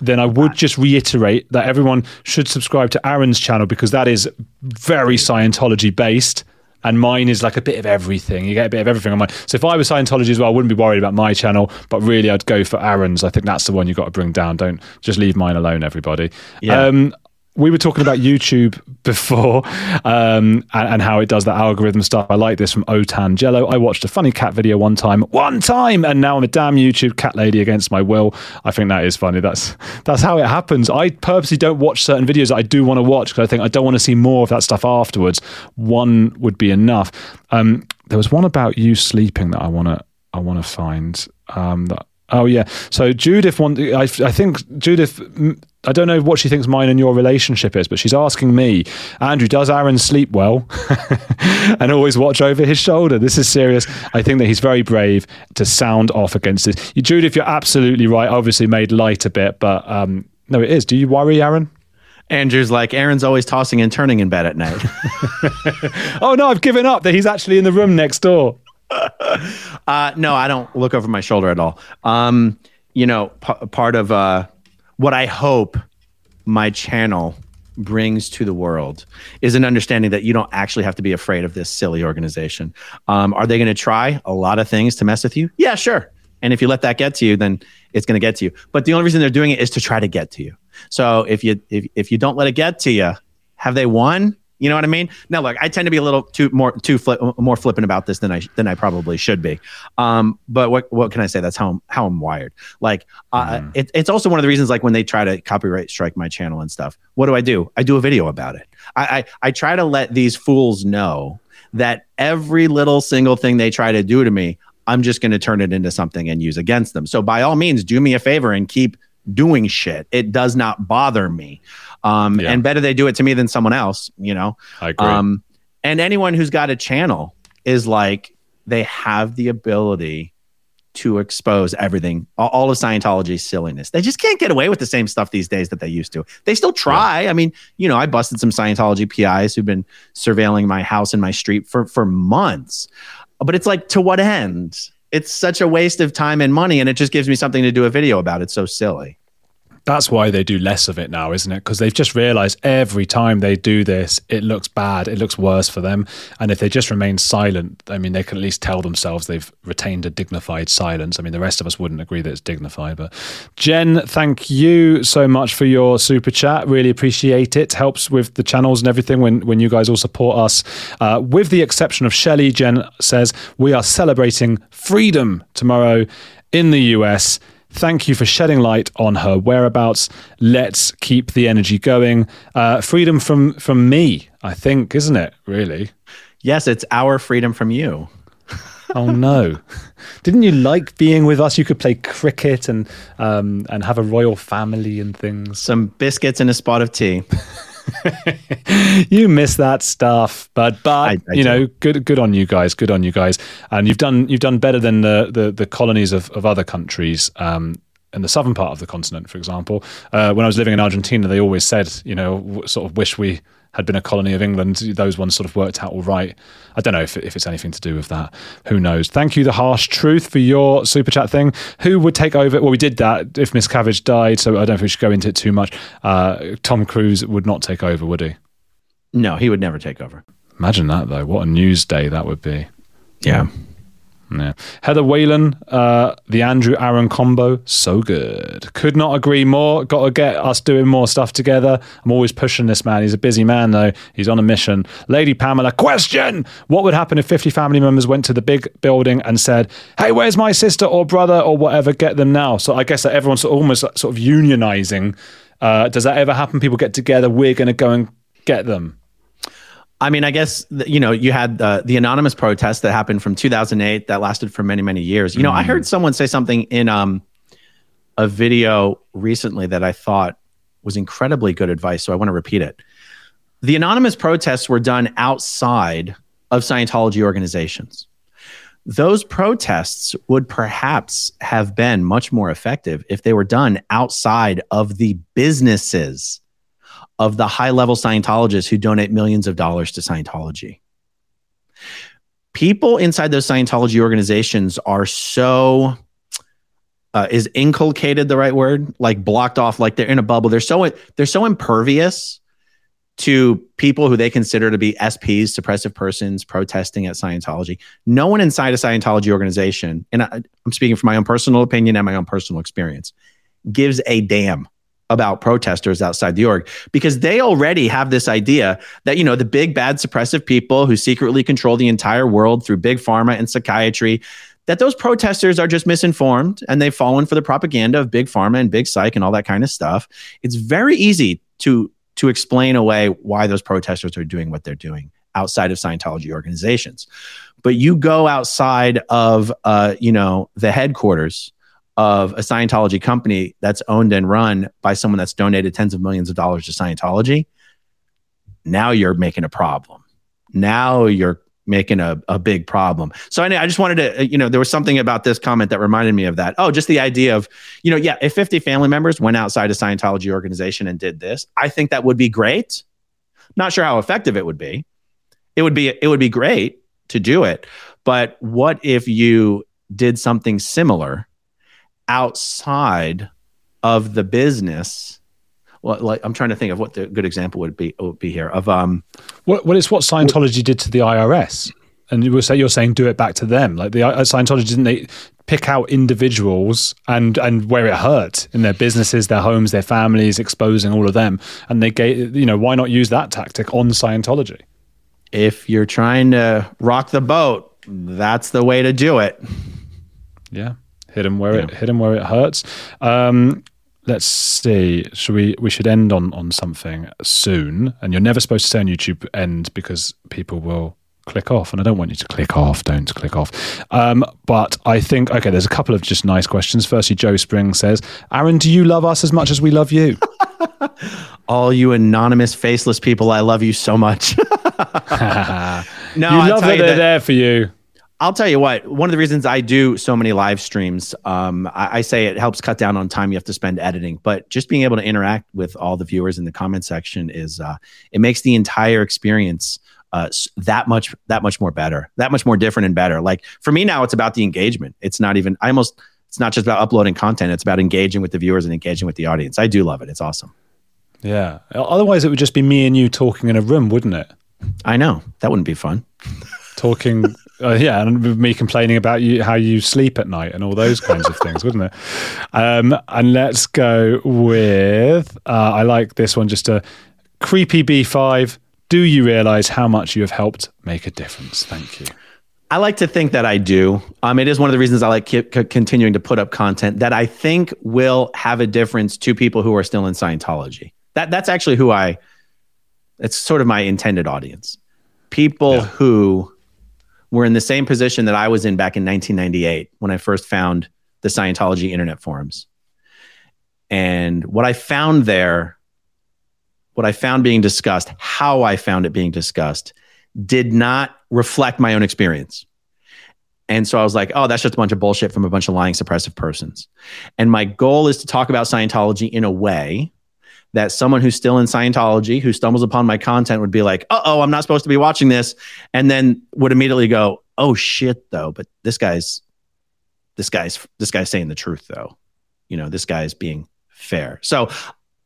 then I would just reiterate that everyone should subscribe to Aaron's channel because that is very Scientology based. And mine is like a bit of everything. You get a bit of everything on mine. So if I was Scientology as well, I wouldn't be worried about my channel, but really I'd go for Aaron's. I think that's the one you've got to bring down. Don't just leave mine alone, everybody. Yeah. Um, we were talking about YouTube *laughs* before um, and, and how it does that algorithm stuff. I like this from Otan Jello. I watched a funny cat video one time, one time, and now I'm a damn YouTube cat lady against my will. I think that is funny. That's that's how it happens. I purposely don't watch certain videos that I do want to watch because I think I don't want to see more of that stuff afterwards. One would be enough. Um, there was one about you sleeping that I want to I want to find. Um, that Oh yeah. So Judith, want, I, I think Judith. I don't know what she thinks mine and your relationship is, but she's asking me, Andrew, does Aaron sleep well *laughs* and always watch over his shoulder? This is serious. I think that he's very brave to sound off against this. You, Judith, you're absolutely right. Obviously made light a bit, but um, no, it is. Do you worry, Aaron? Andrew's like, Aaron's always tossing and turning in bed at night. *laughs* Oh no, I've given up. That he's actually in the room next door. Uh, no, I don't look over my shoulder at all. Um, you know, p- part of uh, what I hope my channel brings to the world is an understanding that you don't actually have to be afraid of this silly organization. Um, are they going to try a lot of things to mess with you? Yeah, sure. And if you let that get to you, then it's going to get to you. But the only reason they're doing it is to try to get to you. So if you if, if you don't let it get to you, have they won? You know what I mean? Now, look, I tend to be a little too more too flip, more flippant about this than I than I probably should be. Um, but what what can I say? That's how I'm, how I'm wired. Like, uh, it, it's also one of the reasons. Like when they try to copyright strike my channel and stuff, what do I do? I do a video about it. I I, I try to let these fools know that every little single thing they try to do to me, I'm just going to turn it into something and use against them. So by all means, do me a favor and keep doing shit. It does not bother me. Um, Yeah. And better they do it to me than someone else, you know? I agree. Um, and anyone who's got a channel is like, they have the ability to expose everything, all, of Scientology's silliness. They just can't get away with the same stuff these days that they used to. They still try. I mean, you know, I busted some Scientology PIs who've been surveilling my house and my street for for months. But it's like, to what end? It's such a waste of time and money, and it just gives me something to do a video about. It's so silly. That's why they do less of it now, isn't it? Because they've just realized every time they do this, it looks bad, it looks worse for them. And if they just remain silent, I mean, they can at least tell themselves they've retained a dignified silence. I mean, the rest of us wouldn't agree that it's dignified. But Jen, thank you so much for your super chat. Really appreciate it. Helps with the channels and everything when, when you guys all support us. Uh, with the exception of Shelley, Jen says, we are celebrating freedom tomorrow in the US. Thank you for shedding light on her whereabouts. Let's keep the energy going. Uh, freedom from from me, I think, isn't it? Really? Yes, it's our freedom from you. Oh no! Didn't you like being with us? You could play cricket and um, and have a royal family and things. Some biscuits and a spot of tea. *laughs* *laughs* you miss that stuff, but but I- I you know, do. good good on you guys. Good on you guys. And you've done you've done better than the the, the colonies of, of other countries. Um, in the southern part of the continent, for example, uh, when I was living in Argentina, they always said, you know, w- sort of wish we had been a colony of England. Those ones sort of worked out all right. I don't know if, if it's anything to do with that. Who knows? Thank you, The Harsh Truth, for your super chat thing. Who would take over? Well, we did that if Miscavige died, so I don't think we should go into it too much. Uh, Tom Cruise would not take over, would he? No, he would never take over. Imagine that though. What a news day that would be. Yeah. Yeah. Heather Whalen, uh, the Andrew Aaron combo, so good. Could not agree more. Got to get us doing more stuff together. I'm always pushing this man. He's a busy man though. He's on a mission. Lady Pamela, question: What would happen if 50 family members went to the big building and said, "Hey, where's my sister or brother or whatever? Get them now." So I guess that everyone's almost sort of unionizing. Uh, does that ever happen? People get together. We're going to go and get them. I mean, I guess you know you had uh, the anonymous protest that happened from 2008 that lasted for many many years. You know, I heard someone say something in um, a video recently that I thought was incredibly good advice. So I want to repeat it. The anonymous protests were done outside of Scientology organizations. Those protests would perhaps have been much more effective if they were done outside of the businesses of the high level Scientologists who donate millions of dollars to Scientology. People inside those Scientology organizations are so, uh, is inculcated the right word? Like blocked off, like they're in a bubble. They're so, they're so impervious to people who they consider to be SPs, suppressive persons protesting at Scientology. No one inside a Scientology organization, and I, I'm speaking from my own personal opinion and my own personal experience, gives a damn about protesters outside the org because they already have this idea that you know the big bad suppressive people who secretly control the entire world through big pharma and psychiatry that those protesters are just misinformed and they've fallen for the propaganda of big pharma and big psych and all that kind of stuff. It's very easy to to explain away why those protesters are doing what they're doing outside of scientology organizations. But you go outside of uh, you know the headquarters of a Scientology company that's owned and run by someone that's donated tens of millions of dollars to Scientology, now you're making a problem. Now you're making a, a big problem. So I, I just wanted to, uh, you know, there was something about this comment that reminded me of that. Oh, just the idea of, you know, yeah, if 50 family members went outside a Scientology organization and did this, I think that would be great. Not sure how effective it would be. It would be, it would be great to do it. But what if you did something similar outside of the business. Well like i'm trying to think of what the good example would be would be here of um well, it's what Scientology did to the IRS, and you were say you're saying do it back to them. Like the uh, Scientology didn't they pick out individuals and and where it hurt in their businesses, their homes, their families, exposing all of them, and they gave you know why not use that tactic on Scientology? if you're trying to rock the boat that's the way to do it. Yeah, hit him where it hit 'em where it hurts. Um, let's see. Should we? We should end on on something soon. And you're never supposed to say on YouTube end because people will click off, and I don't want you to click off. Don't click off. Um, but I think okay. There's a couple of just nice questions. Firstly, Joe Spring says, "Aaron, do you love us as much as we love you?" *laughs* All you anonymous, faceless people, I love you so much. *laughs* *laughs* no, you I'll love that you they're that- there for you. I'll tell you what. One of the reasons I do so many live streams, um, I, I say it helps cut down on time you have to spend editing. But just being able to interact with all the viewers in the comment section is uh, it makes the entire experience uh, that much that much more better, that much more different and better. Like for me now, it's about the engagement. It's not even. I almost. It's not just about uploading content. It's about engaging with the viewers and engaging with the audience. I do love it. It's awesome. Yeah. Otherwise, it would just be me and you talking in a room, wouldn't it? I know that wouldn't be fun. Talking, uh, yeah, and me complaining about you how you sleep at night and all those kinds of things, wouldn't it? Um, and let's go with uh, I like this one. Just a creepy B five. Do you realize how much you have helped make a difference? Thank you. I like to think that I do. Um, it is one of the reasons I like c- continuing to put up content that I think will have a difference to people who are still in Scientology. That that's actually who I. It's sort of my intended audience. People who were in the same position that I was in back in 1998 when I first found the Scientology internet forums. And what I found there, what I found being discussed, how I found it being discussed, did not reflect my own experience. And so I was like, oh, that's just a bunch of bullshit from a bunch of lying, suppressive persons. And my goal is to talk about Scientology in a way that someone who's still in Scientology, who stumbles upon my content, would be like, uh oh, I'm not supposed to be watching this. And then would immediately go, oh shit, though. But this guy's, this guy's, this guy's saying the truth, though. You know, this guy's being fair. So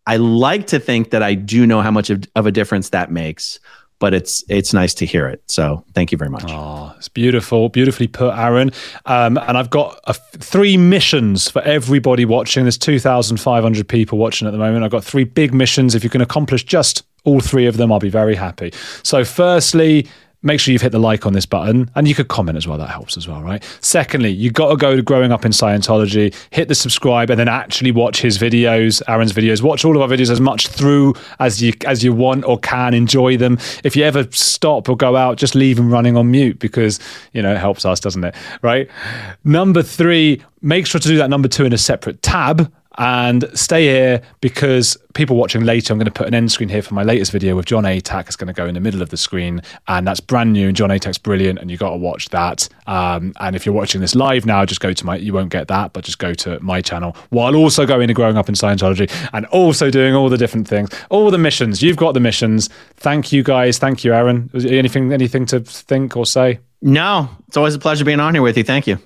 I like to think that I do know how much of, of a difference that makes but it's it's nice to hear it. So thank you very much. Oh, it's beautiful, beautifully put, Aaron. Um, and I've got three missions for everybody watching. There's 2,500 people watching at the moment. I've got three big missions. If you can accomplish just all three of them, I'll be very happy. So, firstly, make sure you've hit the like on this button and you could comment as well that helps as well right? Secondly you've got to go to growing up in scientology hit the subscribe and then actually watch his videos aaron's videos. Watch all of our videos as much through as you as you want or can enjoy them. If you ever stop or go out just leave them running on mute because you know it helps us doesn't it right? Number three make sure to do that number two in a separate tab and stay here because people watching later, I'm going to put an end screen here for my latest video with John Atack. It's going to go in the middle of the screen, and that's brand new. And John Atack's brilliant, and you got to watch that. Um, and if you're watching this live now, just go to my. You won't get that, but just go to my channel while also going to growing up in Scientology and also doing all the different things, all the missions. You've got the missions. Thank you guys. Thank you, Aaron. Anything anything to think or say? No, it's always a pleasure being on here with you. Thank you.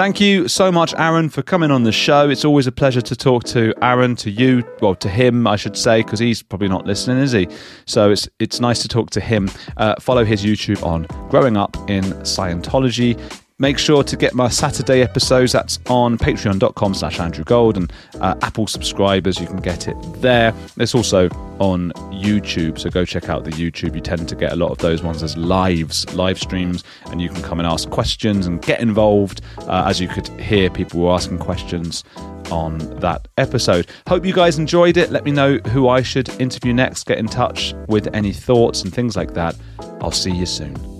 Thank you so much, Aaron, for coming on the show. It's always a pleasure to talk to Aaron, to you, well, to him, I should say, because he's probably not listening, is he? So it's it's nice to talk to him. Uh, follow his YouTube on Growing Up in Scientology. Make sure to get my Saturday episodes. That's on patreon.com slash Andrew Gold and uh, Apple subscribers. You can get it there. It's also on YouTube. So go check out the YouTube. You tend to get a lot of those ones as lives, live streams, and you can come and ask questions and get involved. Uh, as you could hear, people were asking questions on that episode. Hope you guys enjoyed it. Let me know who I should interview next. Get in touch with any thoughts and things like that. I'll see you soon.